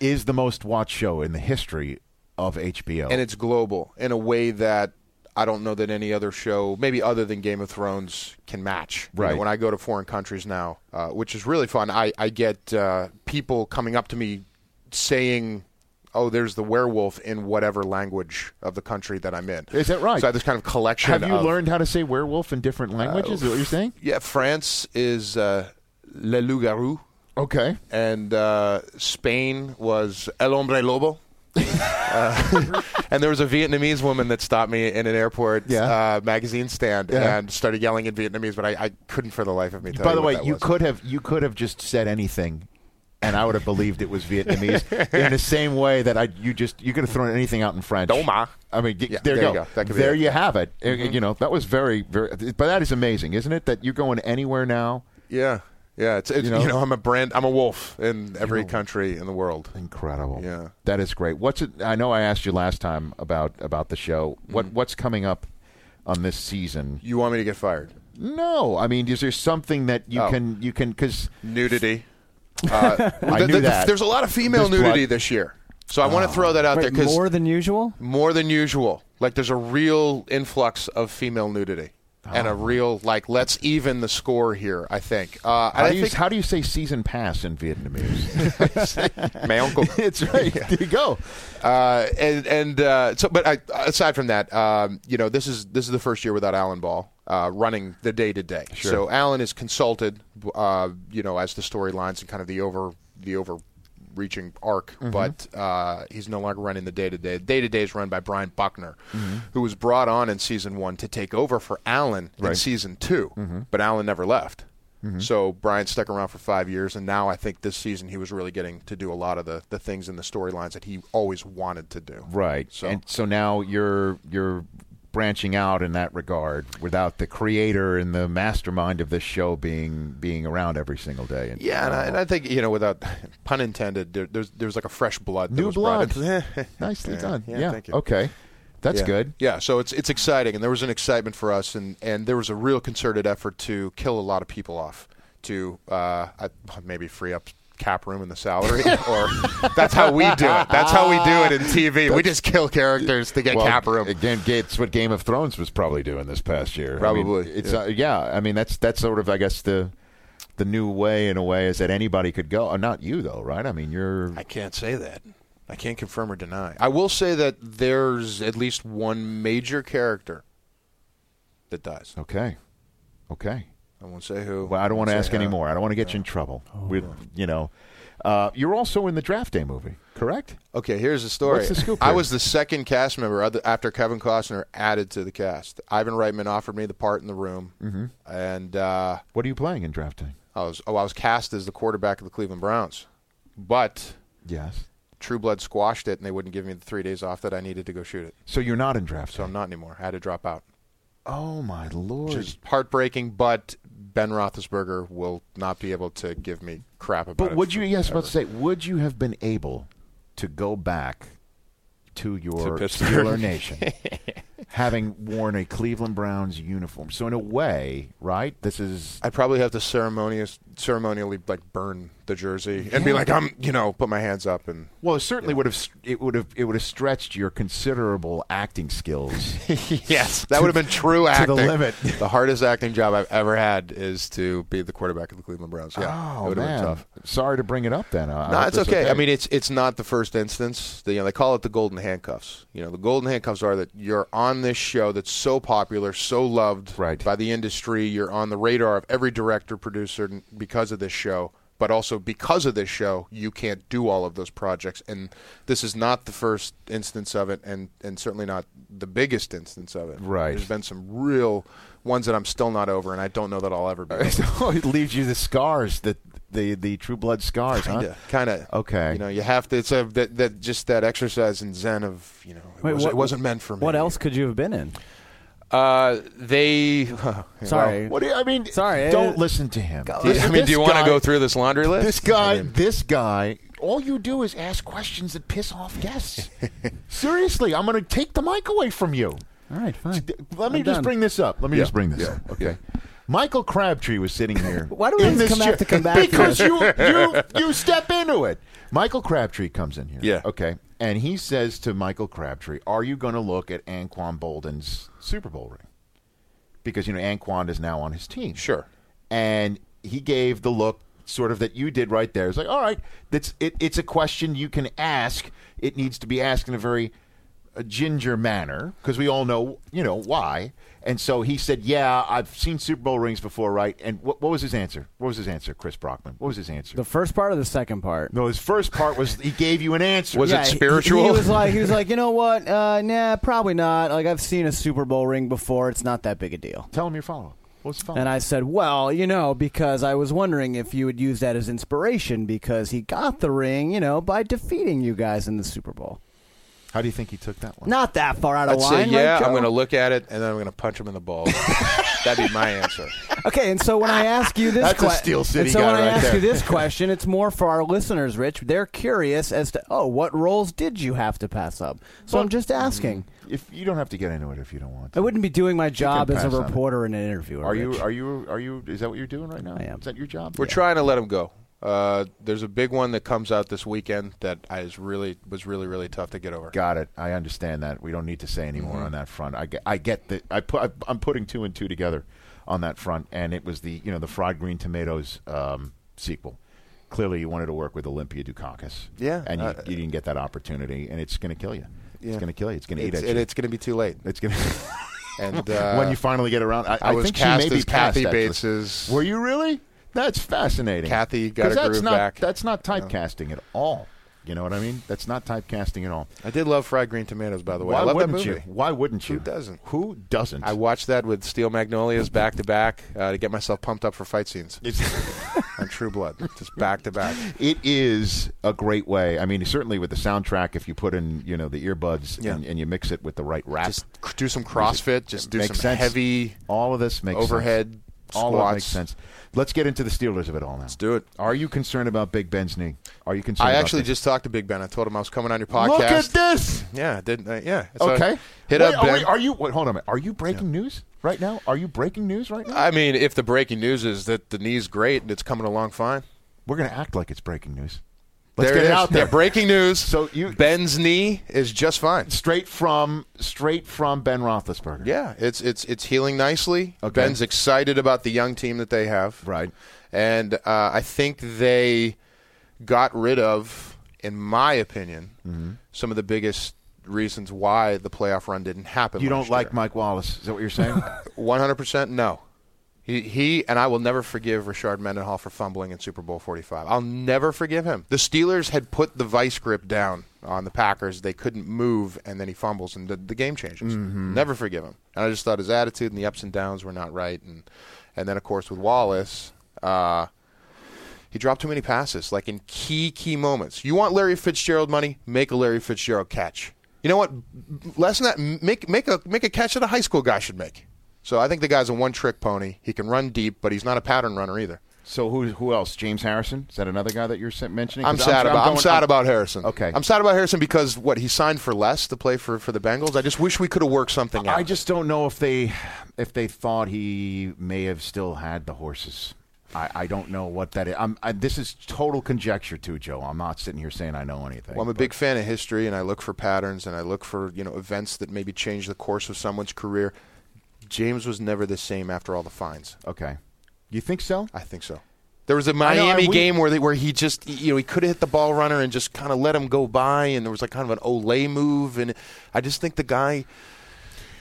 is the most watched show in the history of HBO, and it's global in a way that I don't know that any other show, maybe other than Game of Thrones, can match. You know, Right. when I go to foreign countries now, uh, which is really fun, I, I get uh, people coming up to me saying, "Oh, there's the werewolf in whatever language of the country that I'm in." Is that right? So I have this kind of collection. Have you of- learned how to say werewolf in different languages? is what you're saying? Yeah, France is uh, Le Loup-garou. Okay. And uh, Spain was El Hombre Lobo. uh, and there was a Vietnamese woman that stopped me in an airport uh, magazine stand Yeah. and started yelling in Vietnamese, but I, I couldn't for the life of me tell By the way, you was. could have you could have just said anything, and I would have believed it was Vietnamese. in the same way that I you just you could have thrown anything out in French. Doma. I mean, g- Yeah, there, you there go. you go. Be there you have it. Mhm. You know that was very very. But that is amazing, isn't it? That you're going anywhere now. Yeah, yeah. It's, it's You you, know? know, I'm a brand. I'm a wolf in every country in the world. Incredible. Yeah. That is great. What's it? I know I asked you last time about about the show. What Mm-hmm. what's coming up on this season? You want me to get fired? No, I mean, is there something that you Oh. can you can because nudity? Uh, I the- knew the- that. There's a lot of female There's nudity blood. this year, so I want to throw that out Wait, there because more than usual. more than usual. Like there's a real influx of female nudity. And a real like, let's even the score here. I think. Uh, How I do, you, think how do you say season pass in Vietnamese? my uncle. it's right. There you go. Uh, and and uh, so, but I, aside from that, um, you know, this is this is the first year without Alan Ball uh, running the day to day. So Alan is consulted, uh, you know, as the storylines and kind of the over the overreaching arc, Mhm. but uh, he's no longer running the day to day. Day to day is run by Brian Buckner, Mhm. who was brought on in season one to take over for Alan in season 2 Mhm. but Alan never left. Mhm. So Brian stuck around for five years, and now I think this season he was really getting to do a lot of the, the things in the storylines that he always wanted to do. Right. So And so now you're you're branching out in that regard without the creator and the mastermind of this show being being around every single day. And, yeah, and I, and I think you know, without pun intended, there, there's there's like a fresh blood. that New blood. Nicely Yeah, done. Yeah, Yeah, thank you. okay. That's Yeah. good. Yeah, so it's it's exciting, and there was an excitement for us, and, and there was a real concerted effort to kill a lot of people off to uh, maybe free up cap room in the salary, or that's how we do it. That's how we do it in TV. we just kill characters to get well, cap room. Again, it's what Game of Thrones was probably doing this past year. I mean, Probably, it's yeah. Uh, yeah. I mean, that's that's sort of I guess the the new way in a way is that anybody could go. Uh, not you though, right? I mean, you're. I can't say that. I can't confirm or deny. I will say that there's at least one major character that dies. Okay. Okay. I won't say who. Well, I don't want to ask how. anymore. I don't want to get you in trouble. with you know, uh, you're also in the Draft Day movie, correct? Okay, here's the story. What's the scoop I was the second cast member other- after Kevin Costner added to the cast. Ivan Reitman offered me the part in the room, Mhm. and uh, What are you playing in Draft Day? I was oh I was cast as the quarterback of the Cleveland Browns, but Yes. True Blood squashed it, and they wouldn't give me the three days off that I needed to go shoot it. So you're not in Draft So I'm not anymore. I had to drop out. Oh my lord! Is heartbreaking, but Ben Roethlisberger will not be able to give me crap about it. But would you? Yes, forever. let's say, would you have been able to go back to your Pittsburgh. Steeler Nation, having worn a Cleveland Browns uniform? So in a way, right? This is I'd probably have to ceremonious, ceremonially like burn the jersey and be like, I'm, you know, put my hands up and. well, it certainly would have it would have it would have stretched your considerable acting skills. yes, that would have been true acting. to the limit. the hardest acting job I've ever had is to be the quarterback of the Cleveland Browns. Yeah, oh it would have been tough. sorry to bring it up. Then I No, it's it's okay. I mean, it's it's not the first instance. The, you know, they call it the golden handcuffs. You know, the golden handcuffs are that you're on this show that's so popular, so loved Right. by the industry. You're on the radar of every director, producer because of this show. But also because of this show, you can't do all of those projects. And this is not the first instance of it, and, and certainly not the biggest instance of it. Right. There's been some real ones that I'm still not over, and I don't know that I'll ever be. it leaves you the scars that the the True Blood scars, Kinda, huh? kind of. Okay. You know, you have to. It's a that, that just that exercise in Zen of you know, it, Wait, was, what- it wasn't meant for me. What else could you have been in? Uh, they. Sorry. What do you, I mean? Sorry. Don't listen to him. Do you- I mean, do you want to go through this laundry list? This guy, this guy. All you do is ask questions that piss off guests. Seriously, I'm going to take the mic away from you. All right, fine. Let me I'm just done. bring this up. Let me Yeah, just bring this yeah, up. Okay. Michael Crabtree was sitting here. Why do we in always this come back chair- to come back Because you you you step into it. Michael Crabtree comes in here. Yeah. Okay. And he says to Michael Crabtree, "Are you going to look at Anquan Boldin's Super Bowl ring? Because you know Anquan is now on his team. Sure. And he gave the look sort of that you did right there. It's like, all right, that's it, it's a question you can ask. It needs to be asked in a very uh, ginger manner because we all know, you know, why. And so he said, "Yeah, I've seen Super Bowl rings before, right?" And what, what was his answer? What was his answer, Chris Brockman? What was his answer? The first part or the second part? no, his first part was he gave you an answer. Was it Yeah, he- spiritual? He, was like, he was like, you know what? Uh, nah, probably not. Like I've seen a Super Bowl ring before. It's not that big a deal. Tell him your follow up. What's the follow And I said, well, you know, because I was wondering if you would use that as inspiration because he got the ring, you know, by defeating you guys in the Super Bowl. How do you think he took that one? Not that far out of I'd say line. yeah. right, I'm going to look at it and then I'm going to punch him in the balls. That'd be my answer. Okay, and so when I ask you this, That's a Steel City and so guy when I right ask there. you this question, it's more for our listeners, Rich. They're curious as to, oh, what roles did you have to pass up? So I'm just asking. Mm, if you don't have to get into it if you don't want. To. I wouldn't be doing my job as a pass on it. reporter and an interviewer. Are you? Rich. Are you? Are you? Is that what you're doing right now? I am. Is that your job? We're trying to let him go. Uh, there's a big one that comes out this weekend that I is really was really really tough to get over. Got it. I understand that. We don't need to say any more Mhm. on that front. I get. I get that. I put. I'm putting two and two together on that front, and it was the you know the fried green tomatoes um, sequel. Clearly, you wanted to work with Olympia Dukakis. Yeah, and you, uh, you didn't get that opportunity, and it's going to kill you. Yeah. It's going to kill you. It's going to eat at and you. it's going to be too late. It's going to. And uh, when you finally get around, I, I was think cast she may be as past, Kathy. Bates's- Were you really? That's fascinating. Kathy got her that's groove not, back. That's not typecasting at all. You know what I mean? That's not typecasting at all. I did love fried green tomatoes, by the way. Why I love that wouldn't movie. you? Why wouldn't you? Who doesn't? Who doesn't? I watched that with Steel Magnolias back to back uh, to get myself pumped up for fight scenes. on True Blood, just back to back. It is a great way. I mean, certainly with the soundtrack, if you put in, you know, the earbuds Yeah. and, and you mix it with the right rap, Just do some CrossFit, just do some sense. heavy all of this makes overhead sense. All squats. makes sense. Let's get into the Steelers of it all now. Let's do it. Are you concerned about Big Ben's knee? Are you concerned? I actually just talked to Big Ben. I told him I was coming on your podcast. look at this. Yeah, didn't. I? yeah. So Okay. hit Wait, up Ben. we- are you? Wait, hold on a minute. Are you breaking news right now? Are you breaking news right now? I mean, if the breaking news is that the knee's great and it's coming along fine, We're going to act like it's breaking news. Let's there get it it out there. Yeah, breaking news. So you Ben's knee is just fine. straight from straight from Ben Roethlisberger. Yeah, it's it's it's healing nicely. Okay. Ben's excited about the young team that they have. Right. And uh, I think they got rid of, in my opinion, Mm-hmm. some of the biggest reasons why the playoff run didn't happen. You don't last like. Mike Wallace? Is that what you're saying? One hundred percent no. He, he and I will never forgive Richard Mendenhall for fumbling in Super Bowl forty five. I'll never forgive him. The Steelers had put the vice grip down on the Packers. They couldn't move, and then he fumbles, and the, the game changes. Mm-hmm. Never forgive him. And I just thought his attitude and the ups and downs were not right. And and then of course with Wallace, uh, he dropped too many passes, like in key key moments. You want Larry Fitzgerald money? Make a Larry Fitzgerald catch. You know what? Less than that, make make a make a catch that a high school guy should make. So I think the guy's a one trick pony. He can run deep, but he's not a pattern runner either. so who who else? James Harrison? Is that another guy that you're mentioning? I'm sad about I'm, going- sad about Harrison. Okay. I'm sad about Harrison because what he signed for less to play for, for the Bengals. I just wish we could have worked something out. I just don't know if they if they thought he may have still had the horses. I, I don't know what that is. I'm, I, this is total conjecture too, Joe. I'm not sitting here saying I know anything. Well, I'm a big fan of history, and I look for patterns, and I look for you know events that maybe change the course of someone's career. James was never the same after all the fines. Okay, you think so? I think so. There was a I know, I- Miami we- game where they, where he just you know he could have hit the ball runner and just kind of let him go by, and there was like kind of an Olay move, and I just think the guy.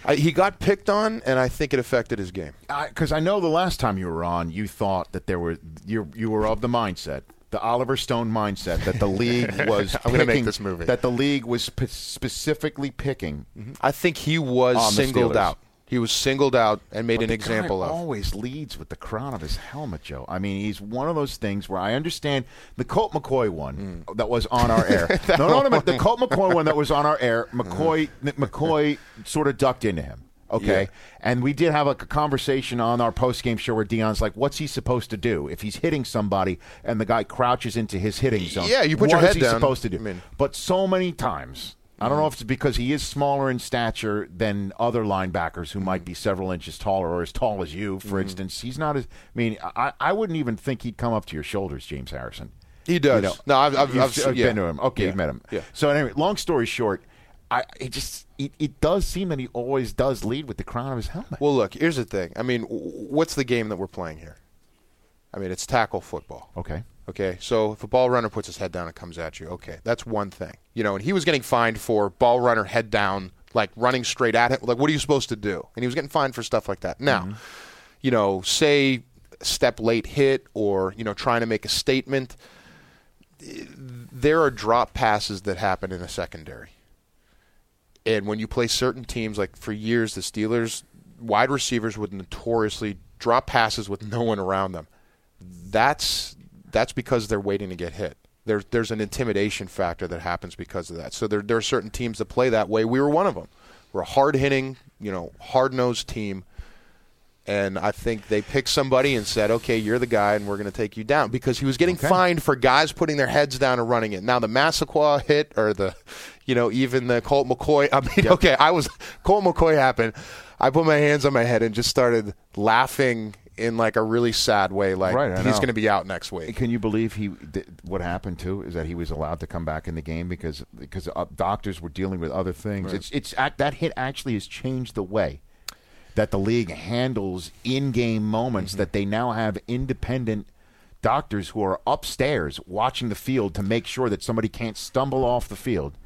I, he got picked on, and I think it affected his game. Because I, know the last time you were on, you thought that there were you you were of the mindset, the Oliver Stone mindset, that the league was. I'm gonna make picking- this movie. That the league was spe- specifically picking. Mm-hmm. I think he was singled out. He was singled out and made But an example of. Always leads with the crown of his helmet, Joe. I mean, he's one of those things where I understand the Colt McCoy one mm. that was on our air. no, no, no, the Colt McCoy one that was on our air. McCoy, mm. McCoy sort of ducked into him. Okay, Yeah. and we did have a conversation on our post game show where Deion's like, "What's he supposed to do if he's hitting somebody and the guy crouches into his hitting zone? Yeah, you put what your is head he supposed to do?" I mean- but so many times. I don't know if it's because he is smaller in stature than other linebackers who might be several inches taller or as tall as you, for Mhm. instance. He's not as. I mean, I, I wouldn't even think he'd come up to your shoulders, James Harrison. He does. You know, No, I've- I've- I've- been yeah. to him. Okay, Yeah. you've met him. Yeah. So anyway, long story short, I it just it, it does seem that he always does lead with the crown of his helmet. Well, look, here's the thing. I mean, what's the game that we're playing here? I mean, it's tackle football. Okay. Okay, so if a ball runner puts his head down and comes at you, okay, that's one thing. You know, and he was getting fined for ball runner head down, like running straight at him. Like, what are you supposed to do? And he was getting fined for stuff like that. Now, mm-hmm. you know, say step late hit or you know trying to make a statement. There are drop passes that happen in a secondary. And when you play certain teams, like for years, the Steelers wide receivers would notoriously drop passes with no one around them. That's that's because they're waiting to get hit. There's there's an intimidation factor that happens because of that. So there there are certain teams that play that way. We were one of them. We're a hard hitting, you know, hard nosed team. And I think they picked somebody and said, "Okay, you're the guy, and we're going to take you down." Because he was getting fined for guys putting their heads down and running it. Now the Massaquoi hit, or the, you know, even the Colt McCoy. I mean, okay, I was Colt McCoy happened. I put my hands on my head and just started laughing in like a really sad way. Like Right, he's going to be out next week. Can you believe he? th- What happened too is that he was allowed to come back in the game because because uh, doctors were dealing with other things. Right. It's it's act, that hit actually has changed the way that the league handles in-game moments. Mm-hmm. That they now have independent doctors who are upstairs watching the field to make sure that somebody can't stumble off the field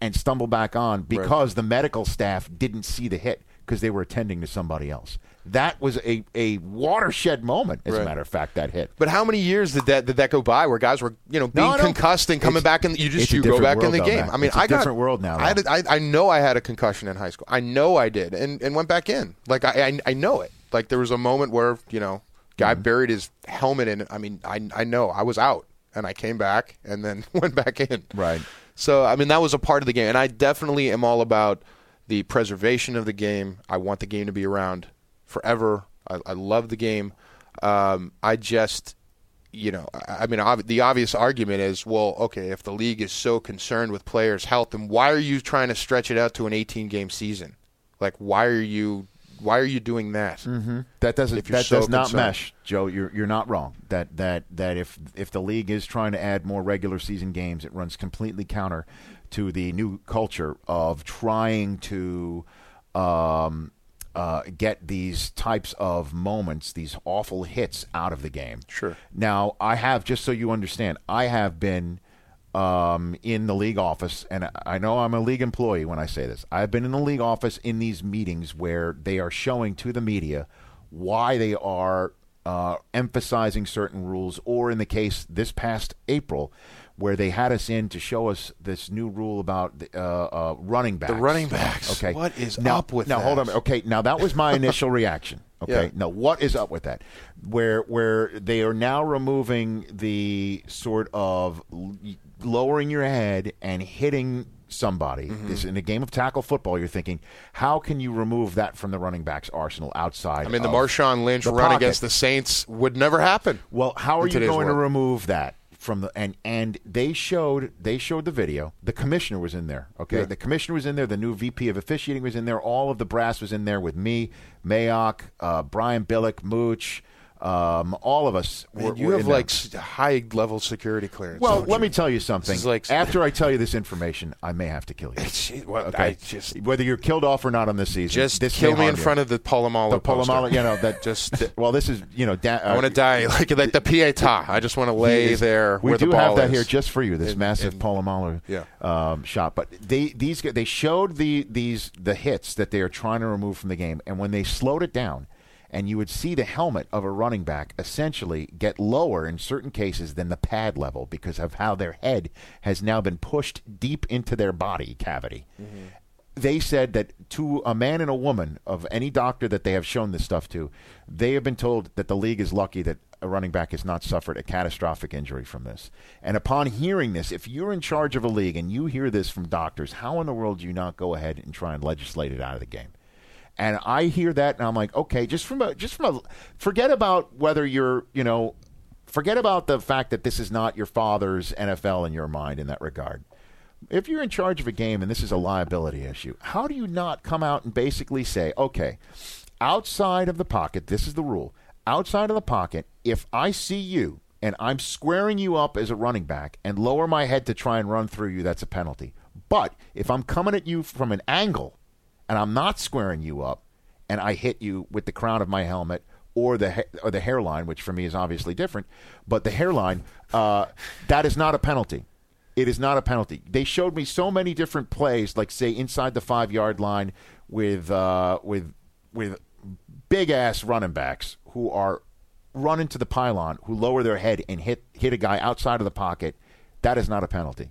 and stumble back on because the medical staff didn't see the hit because they were attending to somebody else. That was a, a watershed moment, as a matter of fact, that hit. But how many years did that did that go by where guys were you know being No, concussed and coming back and you just you go back in the game? I mean, It's a I got different world now, I, had, I I know I had a concussion in high school. I know I did, and and went back in. Like I I, I know it. Like there was a moment where you know guy Mm-hmm. buried his helmet in. I mean, I I know I was out and I came back and then went back in. Right. So I mean that was a part of the game, and I definitely am all about the preservation of the game. I want the game to be around forever. I, I love the game. Um, I just, you know, I, I mean, ob- the obvious argument is, well, okay, if the league is so concerned with players' health, then why are you trying to stretch it out to an 18-game season? Like, why are you, why are you doing that? Mm-hmm. That doesn't. That so does not concerned. mesh, Joe. You're you're not wrong. That that that if if the league is trying to add more regular season games, it runs completely counter to the new culture of trying to. Um, uh, get these types of moments, these awful hits out of the game. Sure. Now, I have, just so you understand, I have been um, in the league office, and I know I'm a league employee when I say this. I've been in the league office in these meetings where they are showing to the media why they are uh, emphasizing certain rules, or in the case this past April, where they had us in to show us this new rule about the, uh, uh, running backs. The running backs. Okay. What is now, up with now? Hold on. Okay. Now that was my initial reaction. Okay. Yeah. Now what is up with that? Where where they are now removing the sort of lowering your head and hitting somebody. Mm-hmm. This in a game of tackle football. You're thinking, how can you remove that from the running backs arsenal outside? I mean, the Marshawn Lynch the run pocket? against the Saints would never happen. Well, how are you going to remove that from the and and they showed they showed the video. The commissioner was in there. Okay, Yeah. the commissioner was in there. The new VP of officiating was in there. All of the brass was in there with me, Mayock, uh, Brian Billick, Mooch. Um, all of us. Man, were, you were have there. like high level security clearance. Well, let you? me tell you something. like- After I tell you this information, I may have to kill you. well, okay, just- whether you're killed off or not on this season, Just this kill me in you. front of the Polamalu the. Polamalu. You know that Just- well, this is you know. Da- I want to die like like the Pieta. I just want to lay is- there We do have that is. here just for you. This In- massive in- Polamalu Yeah. um, shot. But they these they showed the these the hits that they are trying to remove from the game, and when they slowed it down. And you would see the helmet of a running back essentially get lower in certain cases than the pad level because of how their head has now been pushed deep into their body cavity. Mm-hmm. they said that to a man and a woman of any doctor that they have shown this stuff to, they have been told that the league is lucky that a running back has not suffered a catastrophic injury from this. And upon hearing this, if you're in charge of a league and you hear this from doctors, how in the world do you not go ahead and try and legislate it out of the game? And I hear that, and I'm like, okay, just from a, just from a, forget about whether you're, you know, forget about the fact that this is not your father's NFL in your mind in that regard. If you're in charge of a game and this is a liability issue, how do you not come out and basically say, okay, outside of the pocket, this is the rule. Outside of the pocket, if I see you and I'm squaring you up as a running back and lower my head to try and run through you, that's a penalty. But if I'm coming at you from an angle and I'm not squaring you up and I hit you with the crown of my helmet or the ha- or the hairline, which for me is obviously different, but the hairline, uh, that is not a penalty. It is not a penalty. They showed me so many different plays, like say inside the five yard line with uh, with with big ass running backs who are running to the pylon, who lower their head and hit hit a guy outside of the pocket. That is not a penalty.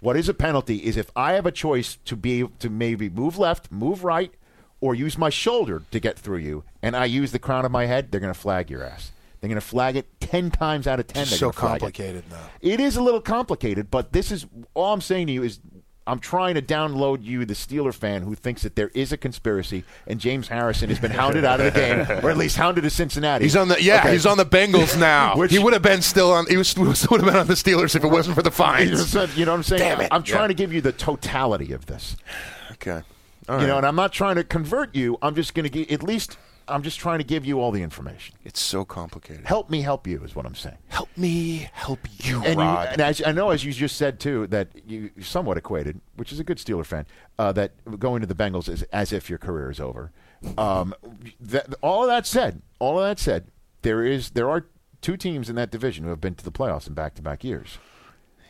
What is a penalty is if I have a choice to be to maybe move left, move right, or use my shoulder to get through you, and I use the crown of my head, they're going to flag your ass. They're going to flag it ten times out of ten. They're so it. complicated now. It is a little complicated, but this is all I'm saying to you is I'm trying to download you, the Steeler fan who thinks that there is a conspiracy and James Harrison has been hounded out of the game, or at least hounded to Cincinnati. He's on the yeah. Okay. He's on the Bengals now. Which- he would have been still on. He was, would have been on the Steelers if it wasn't for the fines. You know what I'm saying? Damn it. I'm trying Yeah. to give you the totality of this. Okay. you know, and I'm not trying to convert you. I'm just going to give at least. I'm just trying to give you all the information. It's so complicated. Help me help you is what I'm saying. Help me help you, and, you, Rod. and as, I know, as you just said too, that you somewhat equated, which is a good Steeler fan, uh, that going to the Bengals is as if your career is over. Um, that, all of that said, all of that said, there is there are two teams in that division who have been to the playoffs in back-to-back years.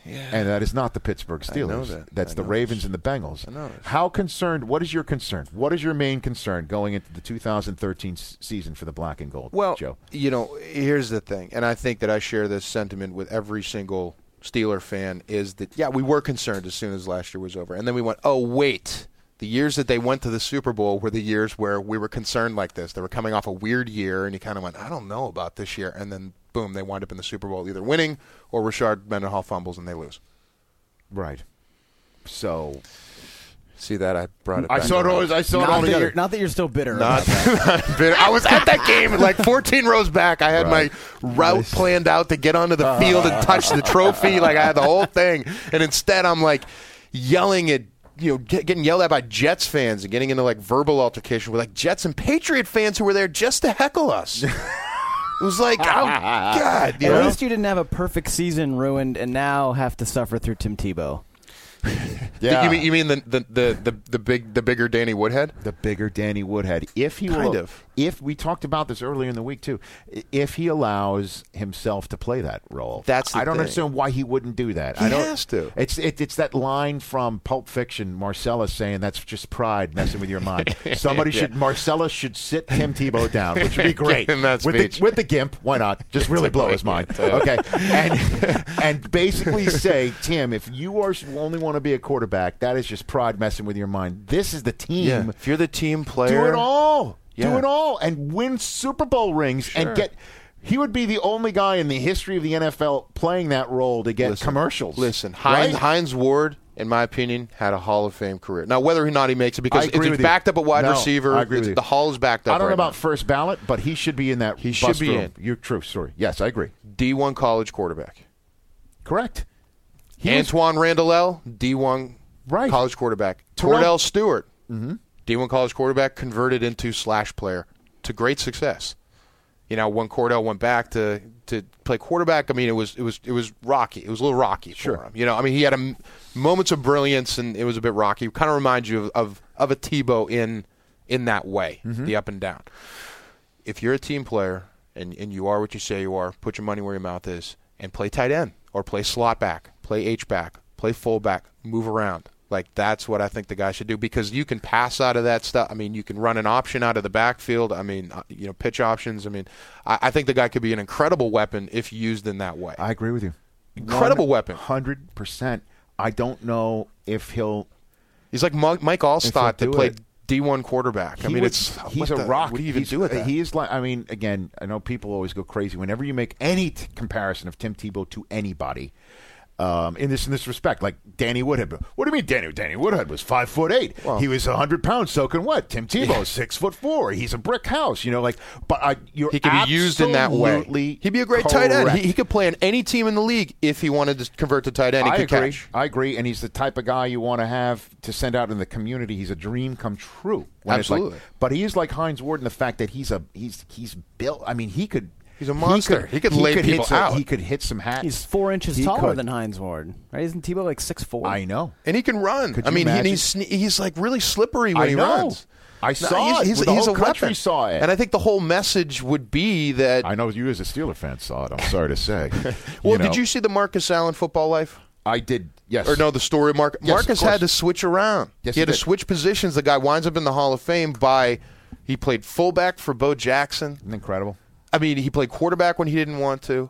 Yeah. And that is not the Pittsburgh I know Steelers. that. That's the Ravens this. and the Bengals. I know this. How concerned? What is your concern? What is your main concern going into the 2013 s- season for the Black and Gold? Well, Joe. you know, here's the thing, and I think that I share this sentiment with every single Steeler fan is that yeah, we were concerned as soon as last year was over, and then we went, oh wait. The years that they went to the Super Bowl were the years where we were concerned like this. They were coming off a weird year, and you kind of went, I don't know about this year. And then, boom, they wind up in the Super Bowl either winning or Rashard Mendenhall fumbles and they lose. Right. So, See that? I brought it I saw it always. I saw it all that, together. not that you're still bitter. Not, about that. not bitter. I was at that game, like 14 rows back. I had Right. my route planned out to get onto the uh-huh. field and touch the trophy. Like I had the whole thing, and instead I'm like yelling at. You know, get, getting yelled at by Jets fans and getting into like verbal altercation with like Jets and Patriot fans who were there just to heckle us. it was like, oh god, you At know? least you didn't have a perfect season ruined and now have to suffer through Tim Tebow. Yeah. You mean you mean the, the the the the big the bigger Danny Woodhead? the bigger Danny Woodhead. If he Kind will, of. If we talked about this earlier in the week too, if he allows himself to play that role, That's I don't thing. understand why he wouldn't do that. He I don't, has to. It's it, it's that line from Pulp Fiction, Marcellus saying that's just pride messing with your mind. Somebody should Marcellus should sit Tim Tebow down, which would be great. Give him that with the with the gimp, why not? Just really blow his mind. Okay, and and basically say, Tim, if you are only want to be a quarterback, that is just pride messing with your mind. This is the team. If you're the team player, Do it all. Yeah. Do it all and win Super Bowl rings Sure. and get. He would be the only guy in the history of the NFL playing that role to get Listen, commercials. Listen, Hines, right? Hines Ward, in my opinion, had a Hall of Fame career. Now, whether or not he makes it, because I agree it's you. backed up a wide No, receiver, I agree with you. the Hall is backed up. I don't know right about first ballot, but he should be in that. He should be room. in. You're true. Sorry. Yes, I agree. D1 college quarterback. Correct. He was- Antwaan Randall, D1 Right. college quarterback. Terrell- Kordell Stewart, mm-hmm. D1 college quarterback, converted into slash player to great success. You know, when Kordell went back to, to play quarterback, I mean, it was it was it was rocky. It was a little rocky for Sure. him. You know, I mean, he had a moments of brilliance, and it was a bit rocky. Kind of reminds you of, of of a Tebow in in that way, mm-hmm. the up and down. If you're a team player and and you are what you say you are, put your money where your mouth is, and play tight end or play slot back, play H back, play fullback, move around. Like that's what I think the guy should do because you can pass out of that stuff. I mean, you can run an option out of the backfield. I mean, uh, you know, pitch options. I mean, I, I think the guy could be an incredible weapon if used in that way. I agree with you. Incredible weapon. Hundred percent. I don't know if he'll. He's like Mike Alstott that played. D1 quarterback. I mean, it's he's a the- rock. What do you even He's- do with that? He is like. I mean, again, I know people always go crazy whenever you make any t- comparison of Tim Tebow to anybody. Um, in this in this respect, like Danny Woodhead. What do you mean, Danny? Danny Woodhead was five foot eight. he was hundred pounds soaking wet. Tim Tebow is six foot four. He's a brick house. You know, like. But uh, you're He could be used in that way. He'd be a great tight end. He, he could play on any team in the league if he wanted to convert to tight end. He I could agree. catch. I agree, and he's the type of guy you want to have to send out in the community. He's a dream come true. It's like- Absolutely. but he is like Hines Ward in the fact that he's a he's he's built. I mean, he could. He's a monster. He could lay hit people some- out. He could hit some hats. He's four inches He taller could. than Hines Ward, right? Isn't Tebow like six four? I know. And he can run. Could I mean, imagine? he's he's like really slippery when I he know. runs. I saw it. He's, he's, The he's whole a country weapon. saw it. And I think the whole message would be that. I know you as a Steeler fan saw it. I'm sorry to say. well, know. did you see the Marcus Allen football life? I did. Yes. Or no, the story. Mark, Yes, Marcus course. had to switch around. Yes, he he had to switch positions. The guy winds up in the Hall of Fame by he played fullback for Bo Jackson. Incredible. I mean, he played quarterback when he didn't want to.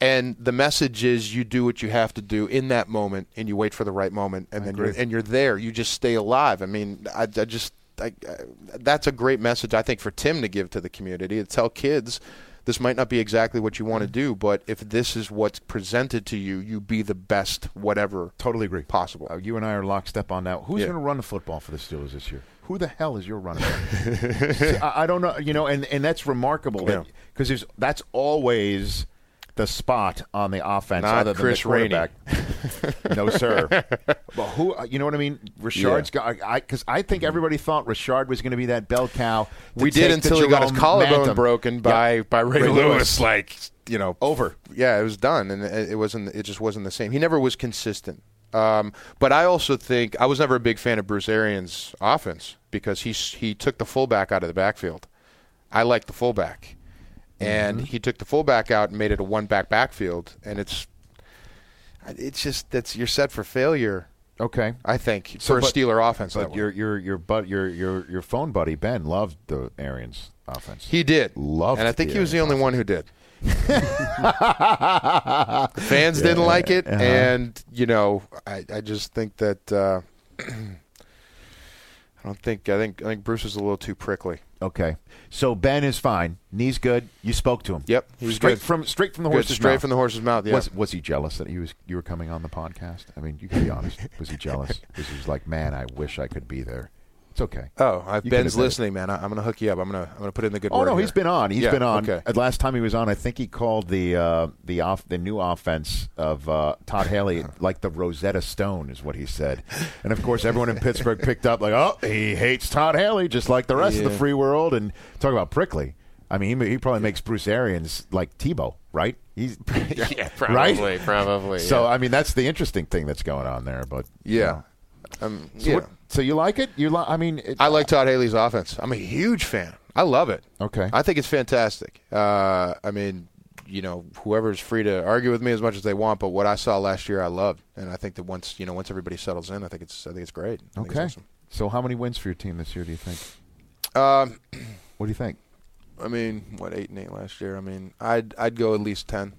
And the message is you do what you have to do in that moment, and you wait for the right moment, and then you're and you're there. You just stay alive. I mean, I, I just I, I, that's a great message I think for Tim to give to the community to tell kids this might not be exactly what you want to do, but if this is what's presented to you, you be the best, whatever. Totally agree. Possible. Uh, you and I are lockstep on that. Who's Yeah. going to run the football for the Steelers this year? Who the hell is your running back? I, I don't know. You know, and, and that's remarkable Yeah. because that's always the spot on the offense Not other Chris than the quarterback. no, sir. But who? uh, You know what I mean? Richard's got. I because I, think everybody thought Richard was going to be that bell cow. we did until he got his collarbone Bantam. broken by Yeah. by Ray, Ray Lewis. Lewis. Like you know, Over. Yeah, it was done, and it, it wasn't. It just wasn't the same. He never was consistent. Um, but I also think I was never a big fan of Bruce Arians' offense because he he took the fullback out of the backfield. I like the fullback, and Mm-hmm. he took the fullback out and made it a one back backfield, and it's it's just that's you're set for failure. Okay. I think So, for a but- Steeler offense. But your your your but your your your phone buddy Ben loved the Arians offense. He did. Loved and I think he was the only one who did. Fans Yeah, didn't like it, uh-huh. and you know, I, I just think that uh, I don't think I think I think Bruce is a little too prickly. Okay, so Ben is fine. Knee's good. You spoke to him. Yep, he was straight good. from straight from the Good, horse's straight mouth. from the horse's mouth. Yeah. Was was he jealous that he was you were coming on the podcast? I mean, you can be honest. Was he jealous? Was he like, man, I wish I could be there? It's okay. oh, I, You can Ben's listening, man. I, I'm going to hook you up. I'm going to I'm going to put in the good Oh no, here. he's been on. He's Yeah, been on. Okay. Uh, Last time he was on, I think he called the uh, the off the new offense of uh, Todd Haley like the Rosetta Stone is what he said. And of course, everyone in Pittsburgh picked up like, oh, he hates Todd Haley just like the rest of the free world. And talk about prickly. I mean, he, he probably makes Bruce Arians like Tebow, right? He's Yeah, right? probably, probably, So yeah. I mean, that's the interesting thing that's going on there. But you Yeah. know. Um, So, yeah. what, so you like it? You li- I mean, it, I like Todd Haley's offense. I'm a huge fan. I love it. Okay. I think it's fantastic. Uh, I mean, you know, whoever's free to argue with me as much as they want, but what I saw last year, I loved, and I think that once you know, once everybody settles in, I think it's, I think it's great. I think it's okay. awesome. So how many wins for your team this year? Do you think? Um, What do you think? I mean, what eight and eight last year? I mean, I'd I'd go at least ten.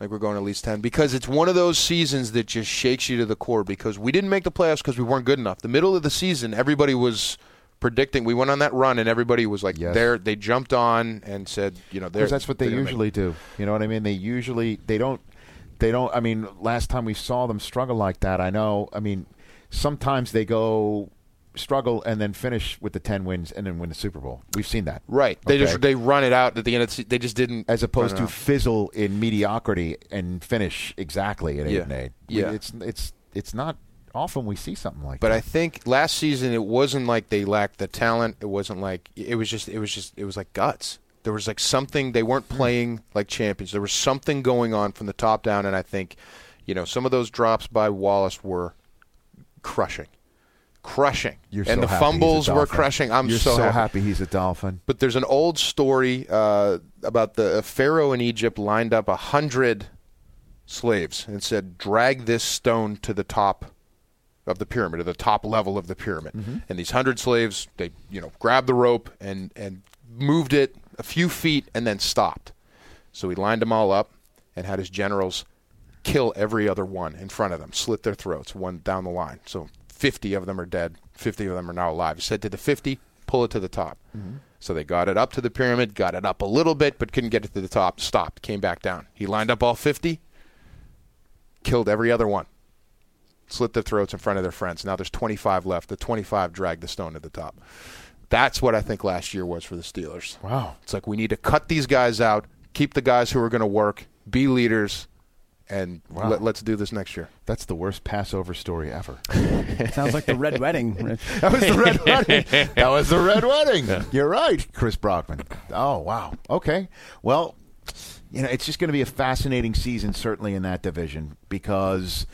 Like we're going at least ten because it's one of those seasons that just shakes you to the core. Because we didn't make the playoffs because we weren't good enough. The middle of the season, everybody was predicting. We went on that run, and everybody was like, Yes. "There." They jumped on and said, "You know, they're." Because that's what they they're make- usually do. You know what I mean? They usually they don't they don't. I mean, last time we saw them struggle like that, I know. I mean, sometimes they go struggle and then finish with the ten wins and then win the Super Bowl. We've seen that, Right. They Okay? just they run it out at the end of the They just didn't. as opposed to fizzle in mediocrity and finish exactly at eight Yeah. and eight. Yeah. it's it's it's not often we see something like But that. But I think last season it wasn't like they lacked the talent. It wasn't like it was just it was just it was like guts. There was like something they weren't hmm. playing like champions. There was something going on from the top down, and I think, you know, some of those drops by Wallace were crushing, crushing, You're and so the fumbles were crushing. I'm You're so, so happy. happy he's a Dolphin. But there's an old story uh, about the Pharaoh in Egypt lined up a hundred slaves and said, "Drag this stone to the top of the pyramid, or the top level of the pyramid." And these hundred slaves, they you know grabbed the rope and and moved it a few feet and then stopped. So he lined them all up and had his generals kill every other one in front of them, slit their throats one down the line. So 50 of them are dead. 50 of them are now alive. He said to the 50, pull it to the top. Mm-hmm. So they got it up to the pyramid, got it up a little bit, but couldn't get it to the top. Stopped, came back down. He lined up all 50, killed every other one, slit their throats in front of their friends. Now there's 25 left. The 25 dragged the stone to the top. That's what I think last year was for the Steelers. Wow. It's like we need to cut these guys out, keep the guys who are going to work, be leaders, and Wow. let, let's do this next year. That's the worst Passover story ever. Sounds like the red wedding. That was the red wedding. That was the red wedding. You're right, Chris Brockman. Oh wow. Okay. Well, you know, it's just going to be a fascinating season, certainly in that division, because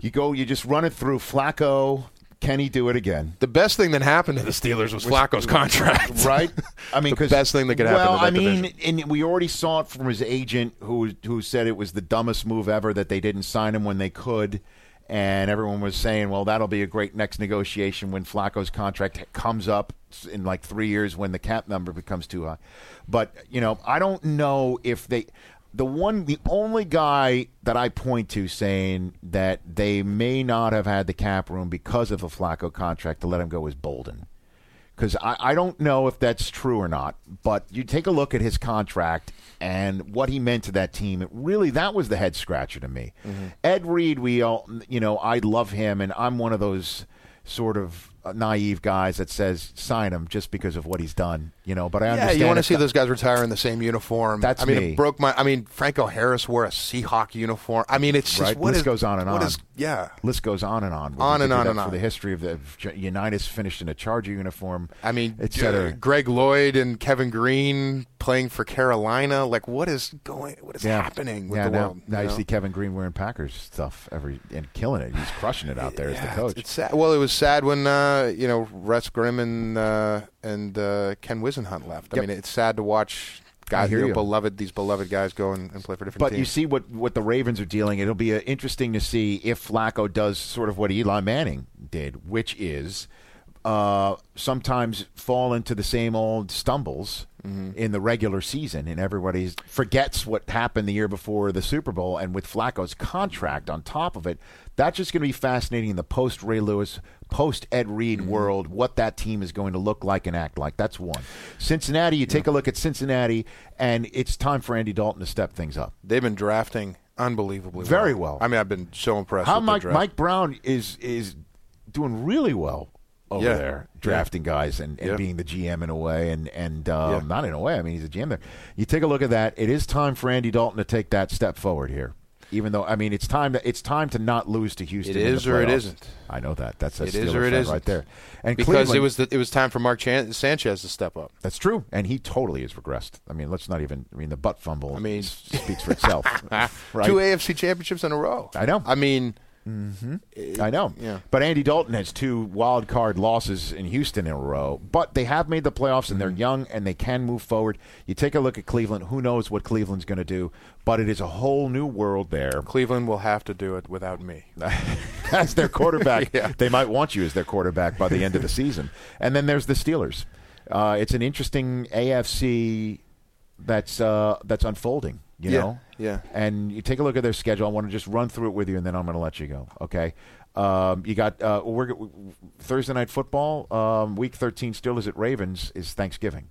you go, you just run it through Flacco. Can he do it again? The best thing that happened to the Steelers was Flacco's contract. right? I mean, The best thing that could happen Well, I mean, division. and we already saw it from his agent, who who said it was the dumbest move ever that they didn't sign him when they could, and everyone was saying, well, that'll be a great next negotiation when Flacco's contract comes up in like three years when the cap number becomes too high. But you know, I don't know if they. The one, the only guy that I point to saying that they may not have had the cap room because of a Flacco contract to let him go is Boldin because I, I don't know if that's true or not. But you take a look at his contract and what he meant to that team. It really, that was the head scratcher to me. Mm-hmm. Ed Reed, we all, you know, I love him, and I'm one of those sort of naive guys that says sign him just because of what he's done. You know, but I Yeah, understand you want to see those guys retire in the same uniform. That's I mean, me. it broke my. I mean, Franco Harris wore a Seahawk uniform. I mean, it's just right? what list is- goes on and on. is- yeah, list goes on and on. On and on and for on. the history of the Unitas finished in a Charger uniform. I mean, etc. uh, Greg Lloyd and Kevin Greene playing for Carolina. Like, what is going? What is happening with yeah, the now, world? Now you know? see Kevin Greene wearing Packers stuff every and killing it. He's crushing it out there as the Yeah, coach. It's sad. Well, it was sad when uh, you know Russ Grimm and uh, and uh, Ken Whisenhunt left. I Yep. mean, it's sad to watch guys, you. beloved these beloved guys go and, and play for different But teams. But you see what, what the Ravens are dealing. It'll be uh, interesting to see if Flacco does sort of what Eli Manning did, which is uh, sometimes fall into the same old stumbles Mm-hmm. in the regular season, and everybody forgets what happened the year before the Super Bowl. And with Flacco's contract on top of it, that's just going to be fascinating in the post Ray Lewis, post Ed Reed Mm-hmm. world. What that team is going to look like and act like. That's one. Cincinnati. You take a look at Cincinnati, and it's time for Andy Dalton to step things up. They've been drafting unbelievably Very well. well. I mean, I've been so impressed. How Mike draft. Mike Brown is is doing really well over Yeah. there, drafting guys and, and Yeah. being the GM in a way, and and um, Yeah. not in a way. I mean, he's a GM there. You take a look at that. It is time for Andy Dalton to take that step forward here. Even though I mean, it's time to it's time to not lose to Houston. It is or it isn't. I know that. That's a It is or it isn't. right there. And because it was the, it was time for Mark Chan- Sanchez to step up. That's true, and he totally has regressed. I mean, let's not even. I mean, the butt fumble. I mean- speaks for itself. right? Two AFC championships in a row. I know. I mean, I know. Yeah. But Andy Dalton has two wild card losses in Houston in a row. But they have made the playoffs and they're Mm-hmm. young and they can move forward. You take a look at Cleveland. Who knows what Cleveland's going to do? But it is a whole new world there. Cleveland will have to do it without me. as their quarterback. Yeah. They might want you as their quarterback by the end of the season. And then there's the Steelers. Uh, it's an interesting AFC that's uh, that's unfolding. You Yeah, know, yeah. And you take a look at their schedule. I want to just run through it with you, and then I'm going to let you go. Okay. Um, you got uh, we're, Thursday night football. Um, week 13 Steelers at Ravens is Thanksgiving.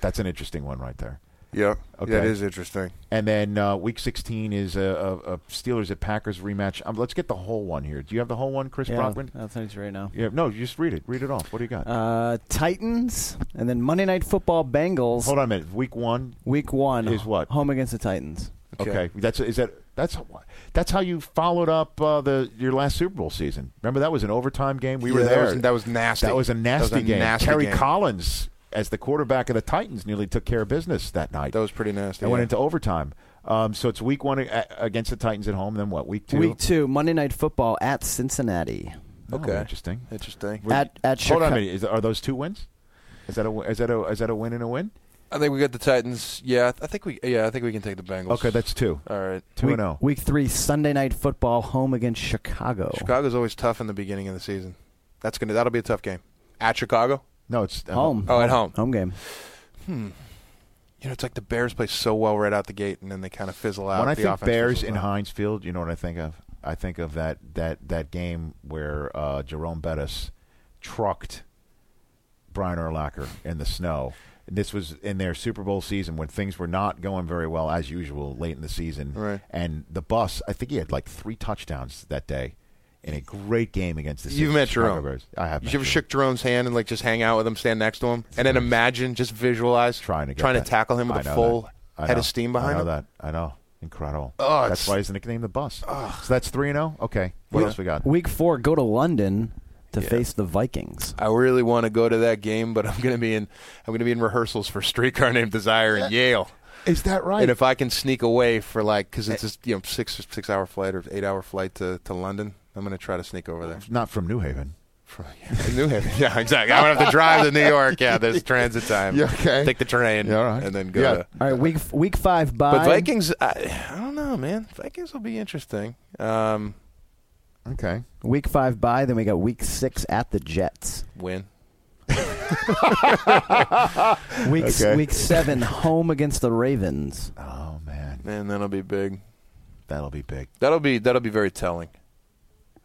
That's an interesting one right there. Yeah, Okay. that is interesting. And then uh, week 16 is a, a, a Steelers at Packers rematch. Um, let's get the whole one here. Do you have the whole one, Chris Yeah, Brockman? I'll tell you right now. Yeah, no, just read it. Read it off. What do you got? Uh, Titans, and then Monday Night Football Bengals. Hold on a minute. Week one. Week one is what? Home against the Titans. Okay. That's is that that's that's how you followed up uh, the your last Super Bowl season. Remember that was an overtime game. We were Yeah, that there. was- that was nasty. That was a That nasty was a game. nasty Kerry game. Collins, as the quarterback of the Titans, nearly took care of business that night. That was pretty nasty. and went into overtime. Um, so it's week one against the Titans at home. Then what? Week two. Week two, Monday Night Football at Cincinnati. Oh, Okay. interesting. Interesting. At at Hold on a minute. Is, are those two wins? Is that a is that a is that a win and a win? I think we got the Titans. Yeah, I think we. Yeah, I think we can take the Bengals. Okay, that's two. all right. Two week, and oh. zero. Week three, Sunday Night Football, home against Chicago. Chicago's always tough in the beginning of the season. That's gonna. That'll be a tough game. At Chicago. No, it's uh, Home. Oh, at home. Home game. Hmm. You know, it's like the Bears play so well right out the gate, and then they kind of fizzle out. When I the think Bears in out. Heinz Field, you know what I think of? I think of that that that game where uh, Jerome Bettis trucked Brian Urlacher in the snow. And this was in their Super Bowl season when things were not going very well as usual late in the season. Right. And the bus, I think he had like three touchdowns that day in a great game against the You've Chicago met Jerome. Bears. I have. You ever Jerome. shook Jerome's hand and like just hang out with him, stand next to him, and then imagine, just visualize trying to get trying that. to tackle him with a full head of steam behind I know him. that. I know. Incredible. Oh, that's why he's nicknamed the bus. So that's three and zero. Okay. What Week- else we got? Week four, go to London to face the Vikings. I really want to go to that game, but I'm going to be in I'm going to be in rehearsals for Streetcar Named Desire in Yale. Is that right? And if I can sneak away for like because it's eh. just you know six six hour flight or eight hour flight to, to London, I'm going to try to sneak over there. Not from New Haven. From New Haven, yeah, exactly. I'm going to have to drive to New York. Yeah, there's transit time. Yeah, okay. Take the train, Yeah, all right. and then go. Yeah. To, All right, week week five bye. but Vikings, I, I don't know, man. Vikings will be interesting. Um, Okay. Week five bye. Then we got week six at the Jets. win. Week Okay. week seven home against the Ravens. Oh man, And that'll be big. that'll be big. That'll be that'll be very telling.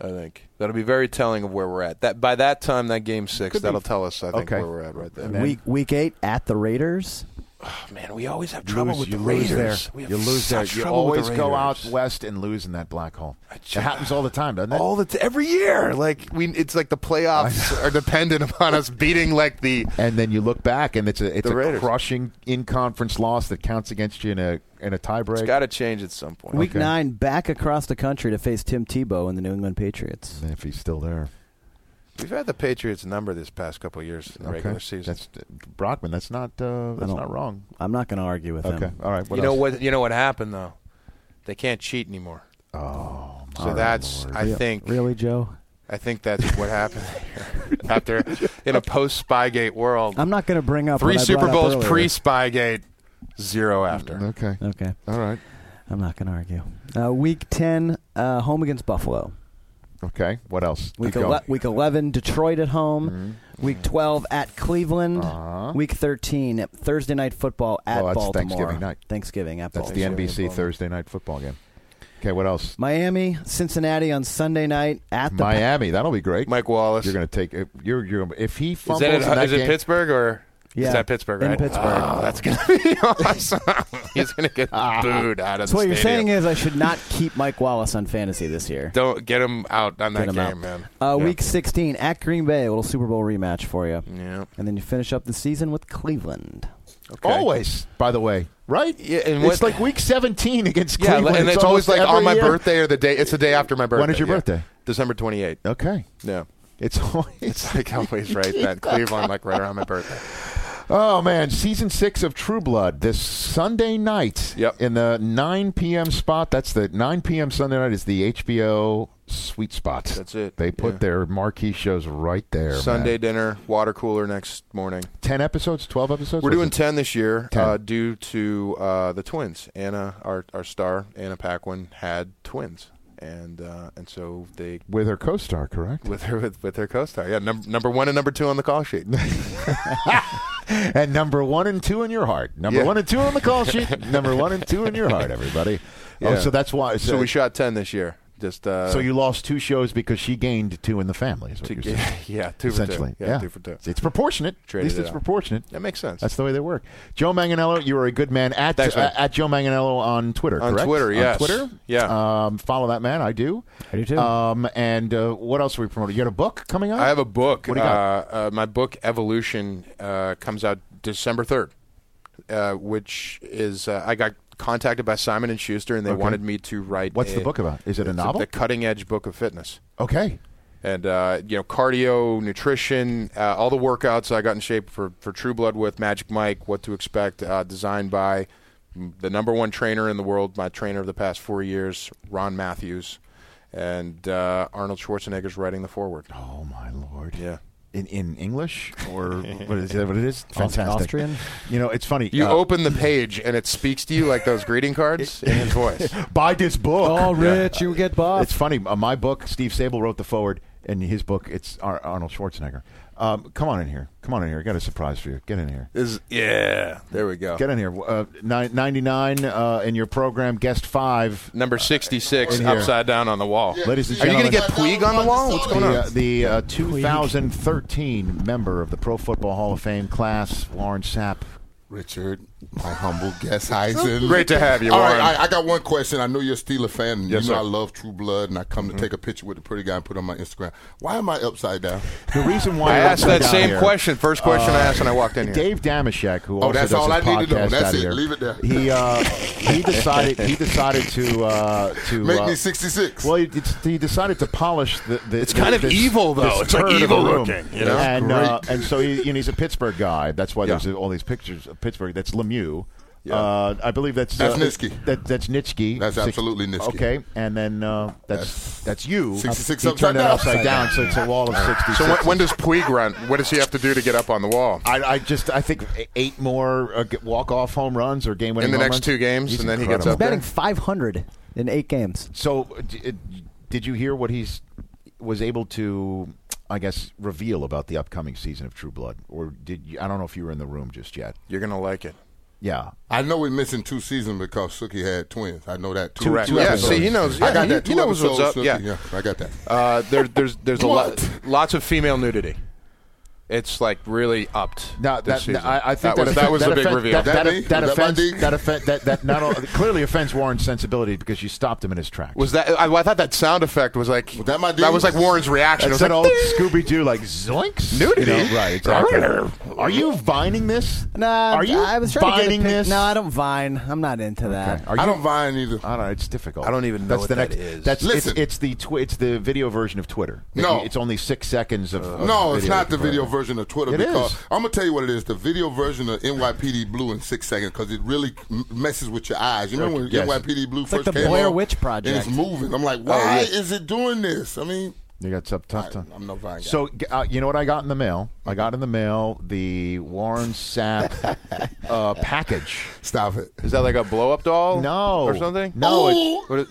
I think that'll be very telling of where we're at. That by that time, that game six, Could that'll tell us. I think Okay. where we're at right there. Then- Week week eight at the Raiders. Oh, man, we always have trouble lose, with you the lose Raiders. there. We have You lose there. You always go out west and lose in that black hole. It happens all the time, doesn't it? all the t- every year. Like we, it's like the playoffs are dependent upon us beating like the and then you look back, and it's a it's a Raiders. crushing in conference loss that counts against you in a in a It's tiebreak. got to change at some point. Week Okay. nine back across the country to face Tim Tebow and the New England Patriots. if he's still there. We've had the Patriots number this past couple of years in the regular season. That's Brockman. That's not uh, that's don't- wrong. I'm not going to argue with Okay. him. All right. What you know what? You know what happened though? They can't cheat anymore. Oh, So my that's Lord. I Re- think really, Joe. I think that's what happened after in a post Spygate world. I'm not going to bring up Three what Super brought Bowls pre Spygate, zero after. Okay. Okay, All right. I'm not going to argue. Uh, week ten, uh, home against Buffalo. Okay. What else? Week, ele- week 11, Detroit at home. Week 12 at Cleveland. Uh-huh. Week 13, Thursday night football at Oh, that's Baltimore. Thanksgiving night. Thanksgiving at That's Baltimore. the NBC Thursday night football game. Okay. What else? Miami, Cincinnati on Sunday night at the Miami. That'll be great. Mike Wallace. You're going to take. You're. You're. If he Is fumbles that, in that is it Pittsburgh or Yeah, is that Pittsburgh? in Right? Pittsburgh. Oh, that's gonna be awesome. He's gonna get booed out of So the what you're saying is I should not keep Mike Wallace on fantasy this year. Don't get him out on that Get him game, out. man. Uh, Yeah. Week 16 at Green Bay, a little Super Bowl rematch for you. Yeah. And then you finish up the season with Cleveland. Okay. always. By the way, right? Yeah, and it's what- like week 17 against Yeah, Cleveland. and it's, always like on my year. birthday or the day. It's the day after my birthday. When is your yeah. birthday? December 28th. Okay. Yeah. It's always. It's like always right that Cleveland, like right around my birthday. Oh man, season six of True Blood this Sunday night. Yep. In the 9 p.m. spot. That's the 9 p.m. Sunday night is the HBO sweet spot. That's it. They put Yeah. their marquee shows right there. Sunday man. dinner, water cooler next morning. Ten episodes, twelve episodes. We're doing 10 this year 10. Uh, due to uh, the twins. Anna, our, our star, Anna Paquin, had twins. And uh, and so they with her co-star, correct? with her with, with her co-star, yeah, number number one and number two on the call sheet. and number one and two in your heart. Number Yeah. one and two on the call sheet. number one and two in your heart, everybody. Oh, so that's why. so we shot ten this year. Just uh, So you lost two shows because she gained two in the family. Is what to, you're saying. yeah, two for two. Essentially, Yeah, two for two. It's proportionate. At least it's out. proportionate. That makes sense. That's the way they work. Joe Manganiello, you are a good man at Thanks, man. uh, at Joe Manganiello on Twitter. On correct? Twitter, yes. On Twitter, Yeah. Um, follow that man. I do. I do too. Um, and uh, what else are we promoting? You got a book coming out? I have a book. What do you got? Uh, uh, my book Evolution uh, comes out December third, uh, which is uh, I got contacted by Simon and Schuster, and they Okay. wanted me to write. What's a- the book about? Is it a novel? The cutting edge book of fitness. okay. and uh, you know cardio, nutrition, uh, all the workouts I got in shape for for True Blood with Magic Mike. What to expect? Uh, designed by mm, the number one trainer in the world, my trainer of the past four years, Ron Matthews, and uh, Arnold Schwarzenegger's writing the foreword. Oh my lord. Yeah. In in English or what is that? What it is? Fantastic. Austrian? You know, it's funny. You uh, open the page and it speaks to you like those greeting cards in his voice. buy this book. Oh, Rich, you get buff. It's funny. Uh, my book, Steve Sabol wrote the forward. in his book, it's Ar- Arnold Schwarzenegger. Um, come on in here. Come on in here. I got a surprise for you. Get in here. Is yeah. There we go. Get in here. Uh, ni- 99 uh, in your program, guest five. Number 66, In upside down on the wall. Ladies and gentlemen. Are you going to get Puig on the wall? What's going the, on? uh, the uh, 2013 member of the Pro Football Hall of Fame class, Warren Sapp. Richard, my humble guest, Heisen. Great to have you, All right, Warren. I, I got one question. I know you're a Steeler fan, Yes, you know sir. I love True Blood, and I come to take a picture with the pretty guy and put it on my Instagram. Why am I upside down? The reason why I you're asked that down same here, question. First question I asked when I walked in here. Dave Damashek, who Oh, also that's does all his I need to know. That's it. here, Leave it there. He uh, he decided he decided to uh, to Make uh, me 66. Well, he, he decided to polish the. the It's kind of this- evil, though. It's like of evil looking, you know? And uh, and so he, you know, he's a Pittsburgh guy. That's why Yeah. there's all these pictures of Pittsburgh. That's Lemieux. Yeah. Uh, I believe that's That's uh, Nitschke. That, that's Nitschke. That's Six- absolutely Nitschke. Okay, and then uh, that's that's you. 66 He upside down. upside down, so it's a wall of sixty. So when, when does Puig run? What does he have to do to get up on the wall? I, I just I think eight more uh, walk off home runs or game winning In the next runs. two games, He's and then he gets incredible. up Betting there? 500 in eight games. So, d- uh, did you hear what he's was able to, I guess, reveal about the upcoming season of True Blood, or did you? I don't know if you were in the room just yet. You're going to like it. Yeah, I know we're missing two seasons because Sookie had twins. I know that. Two, Correct. two yeah, see, he knows. I got he, that. he Two knows what's episodes, up. Sookie. Yeah. I got that. Uh, there, there's there's a lot, lots of female nudity. It's like really upped. No, this that, season. I, I think that, was, that was that a big offend- reveal. That, that, That that, that, Was that my offends, that, offend, that, that not only, clearly offends Warren's sensibility because you stopped him in his tracks. was that? I, I thought that sound effect was like Was that my that was like Warren's reaction. That's it that was old like, Scooby Doo like zoinks Nudity? You know, right? Exactly. Are you vining this? Nah, Are you I was trying to get vining pic- this? No, I don't vine. I'm not into that. Are I don't vine either. I don't know. It's difficult. I don't even know that's what the next, is. That's Listen. it's, it's the twi- it's the video version of Twitter. No. it's only six seconds of. of No, it's not the video version of Twitter It because is. I'm gonna tell you what it is. The video version of NYPD Blue in six seconds because it really messes with your eyes. You remember when Yes. NYPD Blue like first the came Blair on? Witch Project. and it's moving. I'm like, Oh, why is it doing this? I mean, You got tough, tough I, time. I'm no Vine guy. So uh, you know what I got in the mail? I got in the mail the Warren Sapp uh, package. stop it. is that like a blow up doll? No, or something? No, it- Ooh. What is-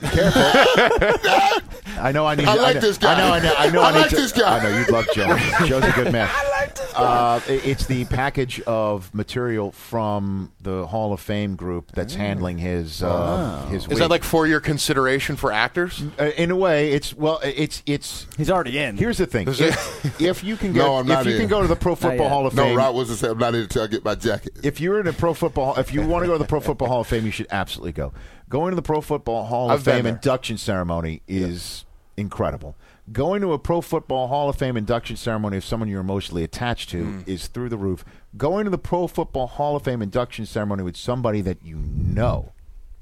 I know I need. I like know, this guy. I know. I know. I know. I I, need like to- this guy. I know you'd love Joe. Joe's a good man. I like this guy. Uh, it- it's the package of material from the Hall of Fame group that's handling his uh, his. is wig. that like for your consideration for actors? Uh, in a way, it's well, it's it's. He's already in. Here's the thing: if, if you can get, No, I'm not if you in. can go to the Pro Football. Hall of Fame, No, Fame, Rod wasn't saying I'm not in until I get my jacket. if you're in a Pro Football, if you want to go to the Pro Football Hall of Fame, you should absolutely go. Going to the Pro Football Hall of I've been Fame there. induction ceremony is incredible. Going to a Pro Football Hall of Fame induction ceremony of someone you're emotionally attached to Mm. is through the roof. Going to the Pro Football Hall of Fame induction ceremony with somebody that you know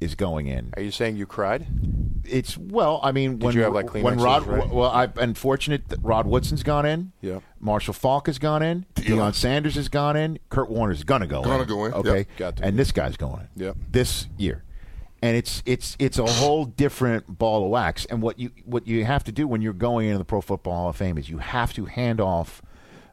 is going in. Are you saying you cried? It's well, I mean, Did when you have, like, when Kleenexes Rod, ready? well, I've been fortunate that Rod Woodson's gone in. Yeah. Marshall Faulk has gone in. Deion Sanders has gone in. Kurt Warner's gonna go in. Gonna in. go in, Okay, yep. Got to. and this guy's going in. Yep. This year, and it's it's it's a whole different ball of wax. And what you what you have to do when you're going into the Pro Football Hall of Fame is you have to hand off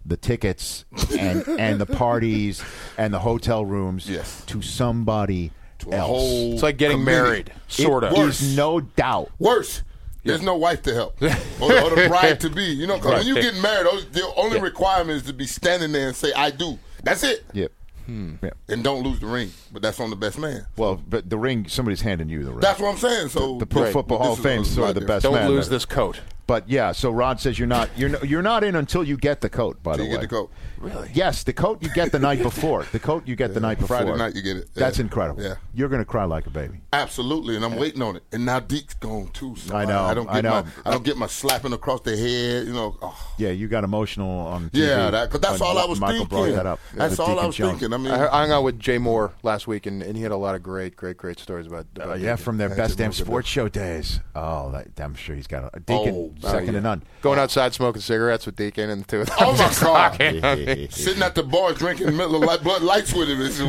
the tickets and and the parties and the hotel rooms Yes. to somebody To a else. whole It's like getting married, sort of. There's no doubt. Worse. There's no wife to help, or, or the bride to be. You know, 'cause when you get married, those- the only requirement is to be standing there and say "I do." That's it, Yep. Hmm. Yeah. and don't lose the ring. But that's on the best man. Well, but the ring, somebody's handing you the ring. That's what I'm saying. So the Pro Right. Football Hall of Fame is is sort of the best Don't man. lose this coat. But yeah, so Rod says you're not you're no, you're not in until you get the coat. By Till the you way, get the coat. Really? Yes, the coat you get the night before. The coat you get the night before. Friday night you get it. That's incredible. Yeah. You're gonna cry like a baby. Absolutely, and I'm waiting on it. And now Deke's gone too. So I know, I, don't I get know. my I don't get my slapping across the head. You know. Oh. Yeah, you got emotional on TV. Yeah, that, cause that's all I was Michael thinking. brought that up. That's with all I was Jones. thinking. I mean, I, I hung out with Jay Mohr last week, and, and he had a lot of great, great, great stories about. about Uh, yeah, from their best damn sports show days. Oh, that, I'm sure he's got a Oh, Deacon oh, Oh, second yeah. to none. Going outside smoking cigarettes with Deacon and the two of them. Oh my God. talking. Sitting at the bar drinking Miller Lite Blood Lights with him. It's,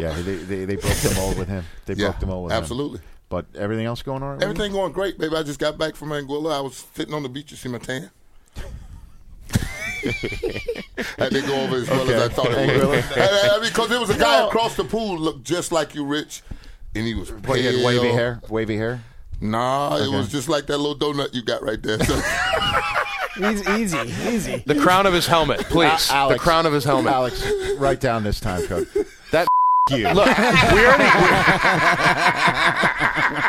Yeah, they, they, they broke the mold with him. They Yeah, broke the mold with him. absolutely. But everything else going on? with you? Everything going great, baby. I just got back from Anguilla. I was sitting on the beach. You see my tan? I didn't go over as well as I Okay. thought it Anguilla. would. I- I- because there was a guy No. across the pool looked just like you, Rich, and he was What, he had wavy hair? Wavy hair? Nah, it was just like that little donut you got right there. easy, easy, easy. The crown of his helmet, please. A- Alex, the crown of his helmet. Alex, write down this time code. That you. Look, we already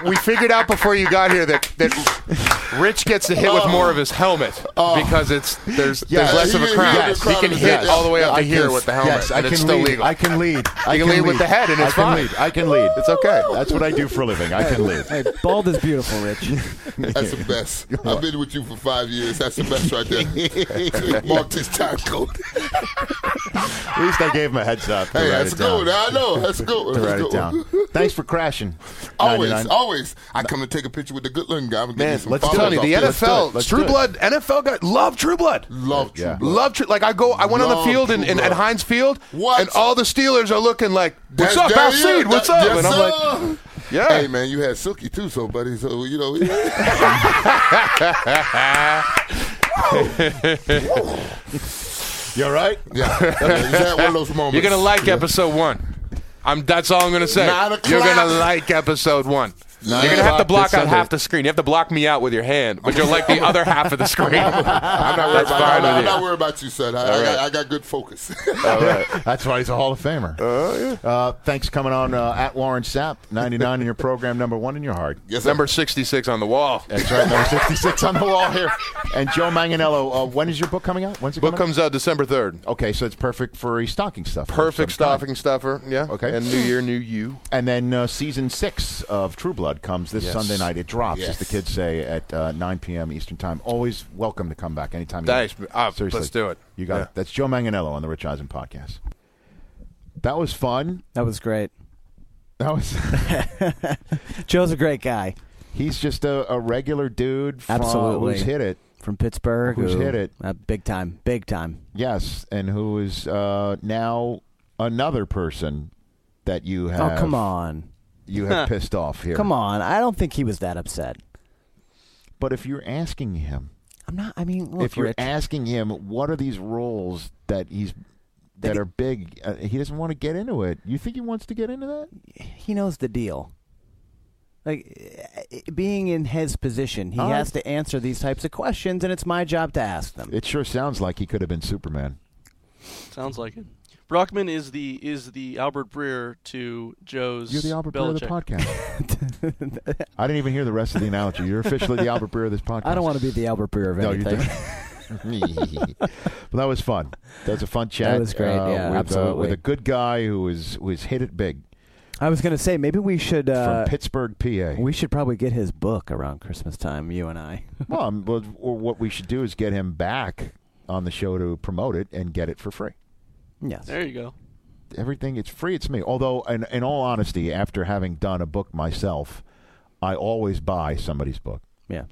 we, we figured out before you got here that that Rich gets to hit with oh. more of his helmet oh. because it's there's Yes. there's less of a He can- crown. he can he can hit his- all the way up I to here can- with the helmet, yes, I and it's can still lead. legal. I can lead. I You can lead with the head, and I it's can fine. lead. I can lead. It's okay. That's what I do for a living. I can lead. Hey, bald is beautiful, Rich. That's the best. I've been with you for five years. That's the best right there. Mark this time code. At least I gave him a heads up. Hey, that's it good. I know. That's good. To That's write it down. Thanks for crashing. Always, 99. always. I come to take a picture with the good looking guy. I'm gonna Man, some let's tell you off the. NFL, Let's True. Blood, NFL guy, love True Blood. Love True Yeah. Blood. Love True. Like I go, I went on the field in, True in, at Blood. Heinz Field, What? and all the Steelers are looking like, "What's That's up, down Alcide? What's up?" yes, and I'm like, "Yeah." Hey man, you had Silky too, so buddy. So you know. You're right. yeah, you had one of those moments. You're gonna like episode one. I'm. That's all I'm gonna say. Nine You're gonna like episode one. You're gonna have to block out half the screen. You have to block me out with your hand, but you'll like the other half of the screen. I'm not worried That's about. I'm, not, I'm you. not worried about you, son. I, I, right. got, I got good focus. That's why he's a Hall of Famer. Uh, thanks for coming on uh, at Warren Sapp, 99 in your program, number one in your heart. yes, sir. Number 66 on the wall. That's right, number 66 on the wall here. And Joe Manganiello, uh, when is your book coming out? When's it Book coming comes out December 3rd. Okay, so it's perfect for a stocking stuffer. Perfect kind. stocking stuffer. Yeah. Okay. And New Year, New You. And then uh, season six of True Blood comes this Yes. Sunday night. It drops, as the kids say, at uh, 9 p.m. Eastern Time. Always welcome to come back anytime you Thanks. want. Ah, Seriously. let's do it. You got Yeah. it. That's Joe Manganiello on the Rich Eisen podcast. That was fun. That was great. That was. Joe's a great guy He's just a, a regular dude from, Absolutely. who's hit it. from Pittsburgh. Who's who- hit it? Uh, big time, big time. Yes, and who is uh, now another person that you have. oh, come on. You have pissed off here. Come on. I don't think he was that upset. But if you're asking him, I'm not. I mean, look, if you're Rich, asking him, what are these roles that he's that are big? Uh, he doesn't want to get into it. You think he wants to get into that? he knows the deal. Like eh, being in his position, he All right. has to answer these types of questions, and it's my job to ask them. It sure sounds like he could have been Superman. Sounds like it. Brockman is the is the Albert Breer to Joe's. You're the Albert Breer of the podcast. I didn't even hear the rest of the analogy. You're officially the Albert Breer of this podcast. I don't want to be the Albert Breer of No, anything. don't. well, that was fun. That was a fun chat. That was great, uh, yeah, with, Uh, absolutely. with a good guy who was who was hit it big I was going to say maybe we should. Uh, from Pittsburgh, PA. we should probably get his book around Christmas time. You and I. well, um, well, what we should do is get him back on the show to promote it and get it for free. Yes. There you go. Everything it's free. It's me. Although, in, in all honesty, after having done a book myself, I always buy somebody's book. Yeah.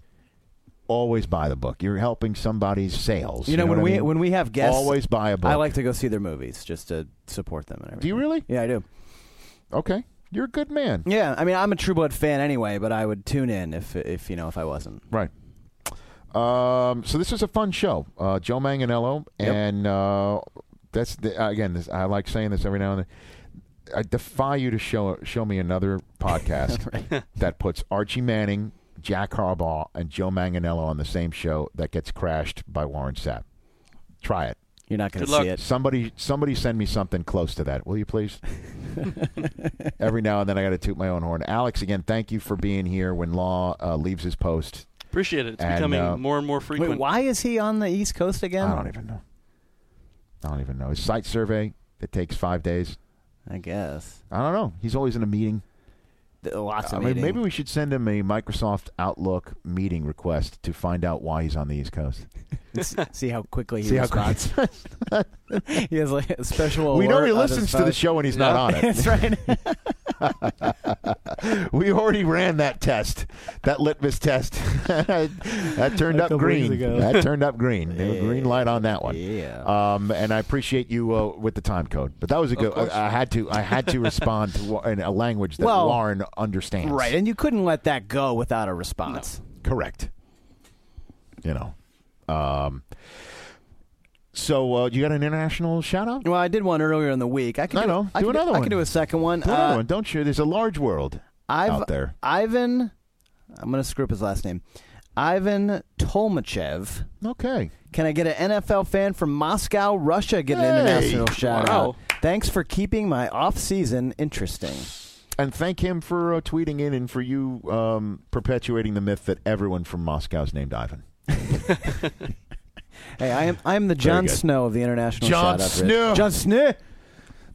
Always buy the book. You're helping somebody's sales. You know, when what I we mean? when we have guests, always buy a book. I like to go see their movies just to support them and everything. Do you really? Yeah, I do. Okay, you're a good man. Yeah, I mean, I'm a True Blood fan anyway, but I would tune in if if you know if I wasn't. Right. Um, so this is a fun show. Uh, Joe Manganiello, Yep. and uh, that's the, again. This, I like saying this every now and then. I defy you to show show me another podcast that puts Archie Manning, Jack Harbaugh, and Joe Manganiello on the same show that gets crashed by Warren Sapp. Try it. You're not going Good to luck. see it. Somebody, somebody, send me something close to that, will you, please? Every now and then, I got to toot my own horn. Alex, again, thank you for being here when Law uh, leaves his post. Appreciate it. It's And, becoming uh, more and more frequent. Wait, why is he on the East Coast again? I don't even know. I don't even know. His site survey that takes five days. I guess I don't know. He's always in a meeting. Th- oh, lots I of mean, meeting. maybe we should send him a Microsoft Outlook meeting request to find out why he's on the East Coast. see how quickly he See how responds. quick. he has like a special. we know he listens to the show when he's not on it. That's right. we already ran that test, that litmus test. that turned up green. That turned up green. A green light on that one. Yeah. Um, and I appreciate you uh, with the time code, but that was a good. I, I had to. I had to respond to in a language that Well, Warren understands. right, and you couldn't let that go without a response. Correct. You know. Um, so uh, you got an international shout out? Well, I did one earlier in the week. I can. I do, know. I Do another I one. could do a second one. Do another Uh, one. Don't you? There's a large world I've, out there. Ivan I'm going to screw up his last name. Ivan Tolmachev. Okay. Can I get an NFL fan from Moscow, Russia? Get an Hey, international shout wow. out. Thanks for keeping my off season interesting. And thank him for uh, tweeting in and for you um, perpetuating the myth that everyone from Moscow is named Ivan. Hey, I am I am the John good. Snow of the international John shout out. Snow. Jon Snow.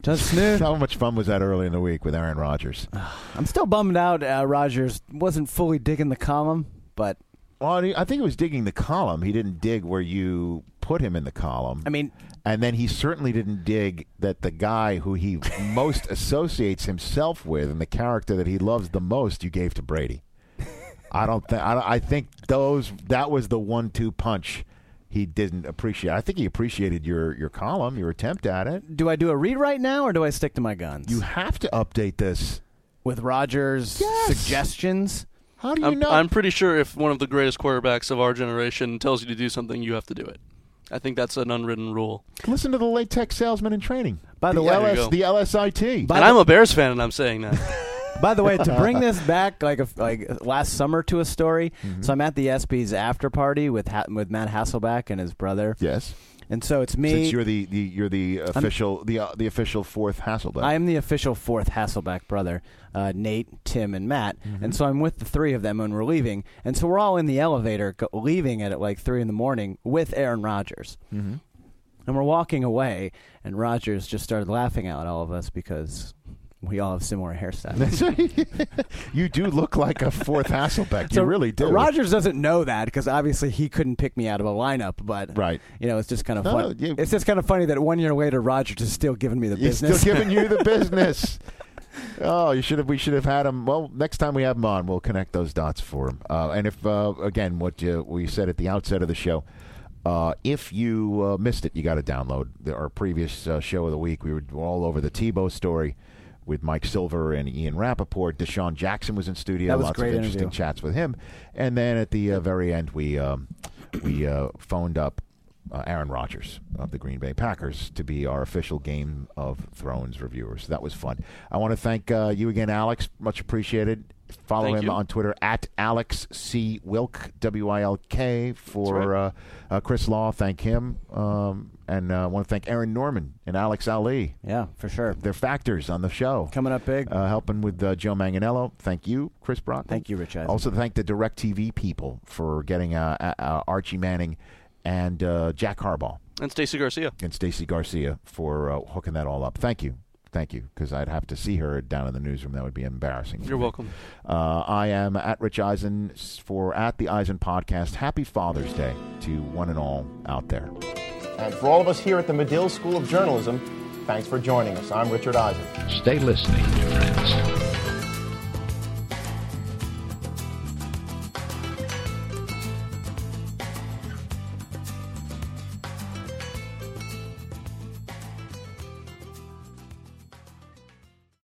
Jon Snow. How much fun was that early in the week with Aaron Rodgers? I'm still bummed out. Uh, Rodgers wasn't fully digging the column, but Well, I think he was digging the column. He didn't dig where you put him in the column. I mean, and then he certainly didn't dig that the guy who he most associates himself with and the character that he loves the most you gave to Brady. I don't think. I, I think those that was the one-two punch he didn't appreciate. I think he appreciated your your column, your attempt at it. do I do a read right now or do I stick to my guns? You have to update this with Rodgers' suggestions. How do I'm, I'm pretty sure if one of the greatest quarterbacks of our generation tells you to do something, you have to do it. I think that's an unwritten rule. Listen to the latex salesman in training. By the the way- LS, the LSIT. and I'm a Bears fan, and I'm saying that. By the way, to bring this back like a, like last summer to a story, Mm-hmm. so I'm at the ESPY's after party with ha- with Matt Hasselbeck and his brother. Yes. And so it's me. Since you're the, the you're the official the uh, the official fourth Hasselbeck. I am the official fourth Hasselbeck brother, uh, Nate, Tim, and Matt. Mm-hmm. And so I'm with the three of them when we're leaving. And so we're all in the elevator, go- leaving at like three in the morning with Aaron Rodgers. Mhm. And we're walking away, and Rodgers just started laughing at all of us because we all have similar hairstyles. you do look like a fourth Hasselbeck. You really do. Rodgers doesn't know that because obviously he couldn't pick me out of a lineup. But right, you know, it's just kind of No, fun. you- it's just kind of funny that one year later, Rodgers is still giving me the He's business. still giving you the business. Oh, you should have. We should have had him. Well, next time we have him on, we'll connect those dots for him. Uh, and if uh, again, what you, we said at the outset of the show, uh, if you uh, missed it, you got to download the, our previous uh, show of the week. We were all over the Tebow story with Mike Silver and Ian Rapoport. DeSean Jackson was in studio. That was a Lots great of interesting interview. chats with him. And then at the uh, very end, we um, we uh, phoned up uh, Aaron Rodgers of the Green Bay Packers to be our official Game of Thrones reviewer. So that was fun. I want to thank uh, you again, Alex. Much appreciated. Follow Thank him you. on Twitter at Alex C Wilk W I L K for right. uh, uh, Chris Law. Thank him, um, and uh, I want to thank Aaron Norman and Alex Ali. Yeah, for sure. They're factors on the show. Coming up big. Uh, helping with uh, Joe Manganiello. Thank you, Chris Brock. Thank you, Rich Eisen. Also, thank the DirecTV people for getting uh, Archie Manning and uh, Jack Harbaugh and Stacy Garcia. and Stacy Garcia for uh, hooking that all up. Thank you. Thank you, because I'd have to see her down in the newsroom. That would be embarrassing. You're welcome. Uh, I am at Rich Eisen for at the Eisen podcast. Happy Father's Day to one and all out there. And for all of us here at the Medill School of Journalism, thanks for joining us. I'm Richard Eisen. Stay listening, friends.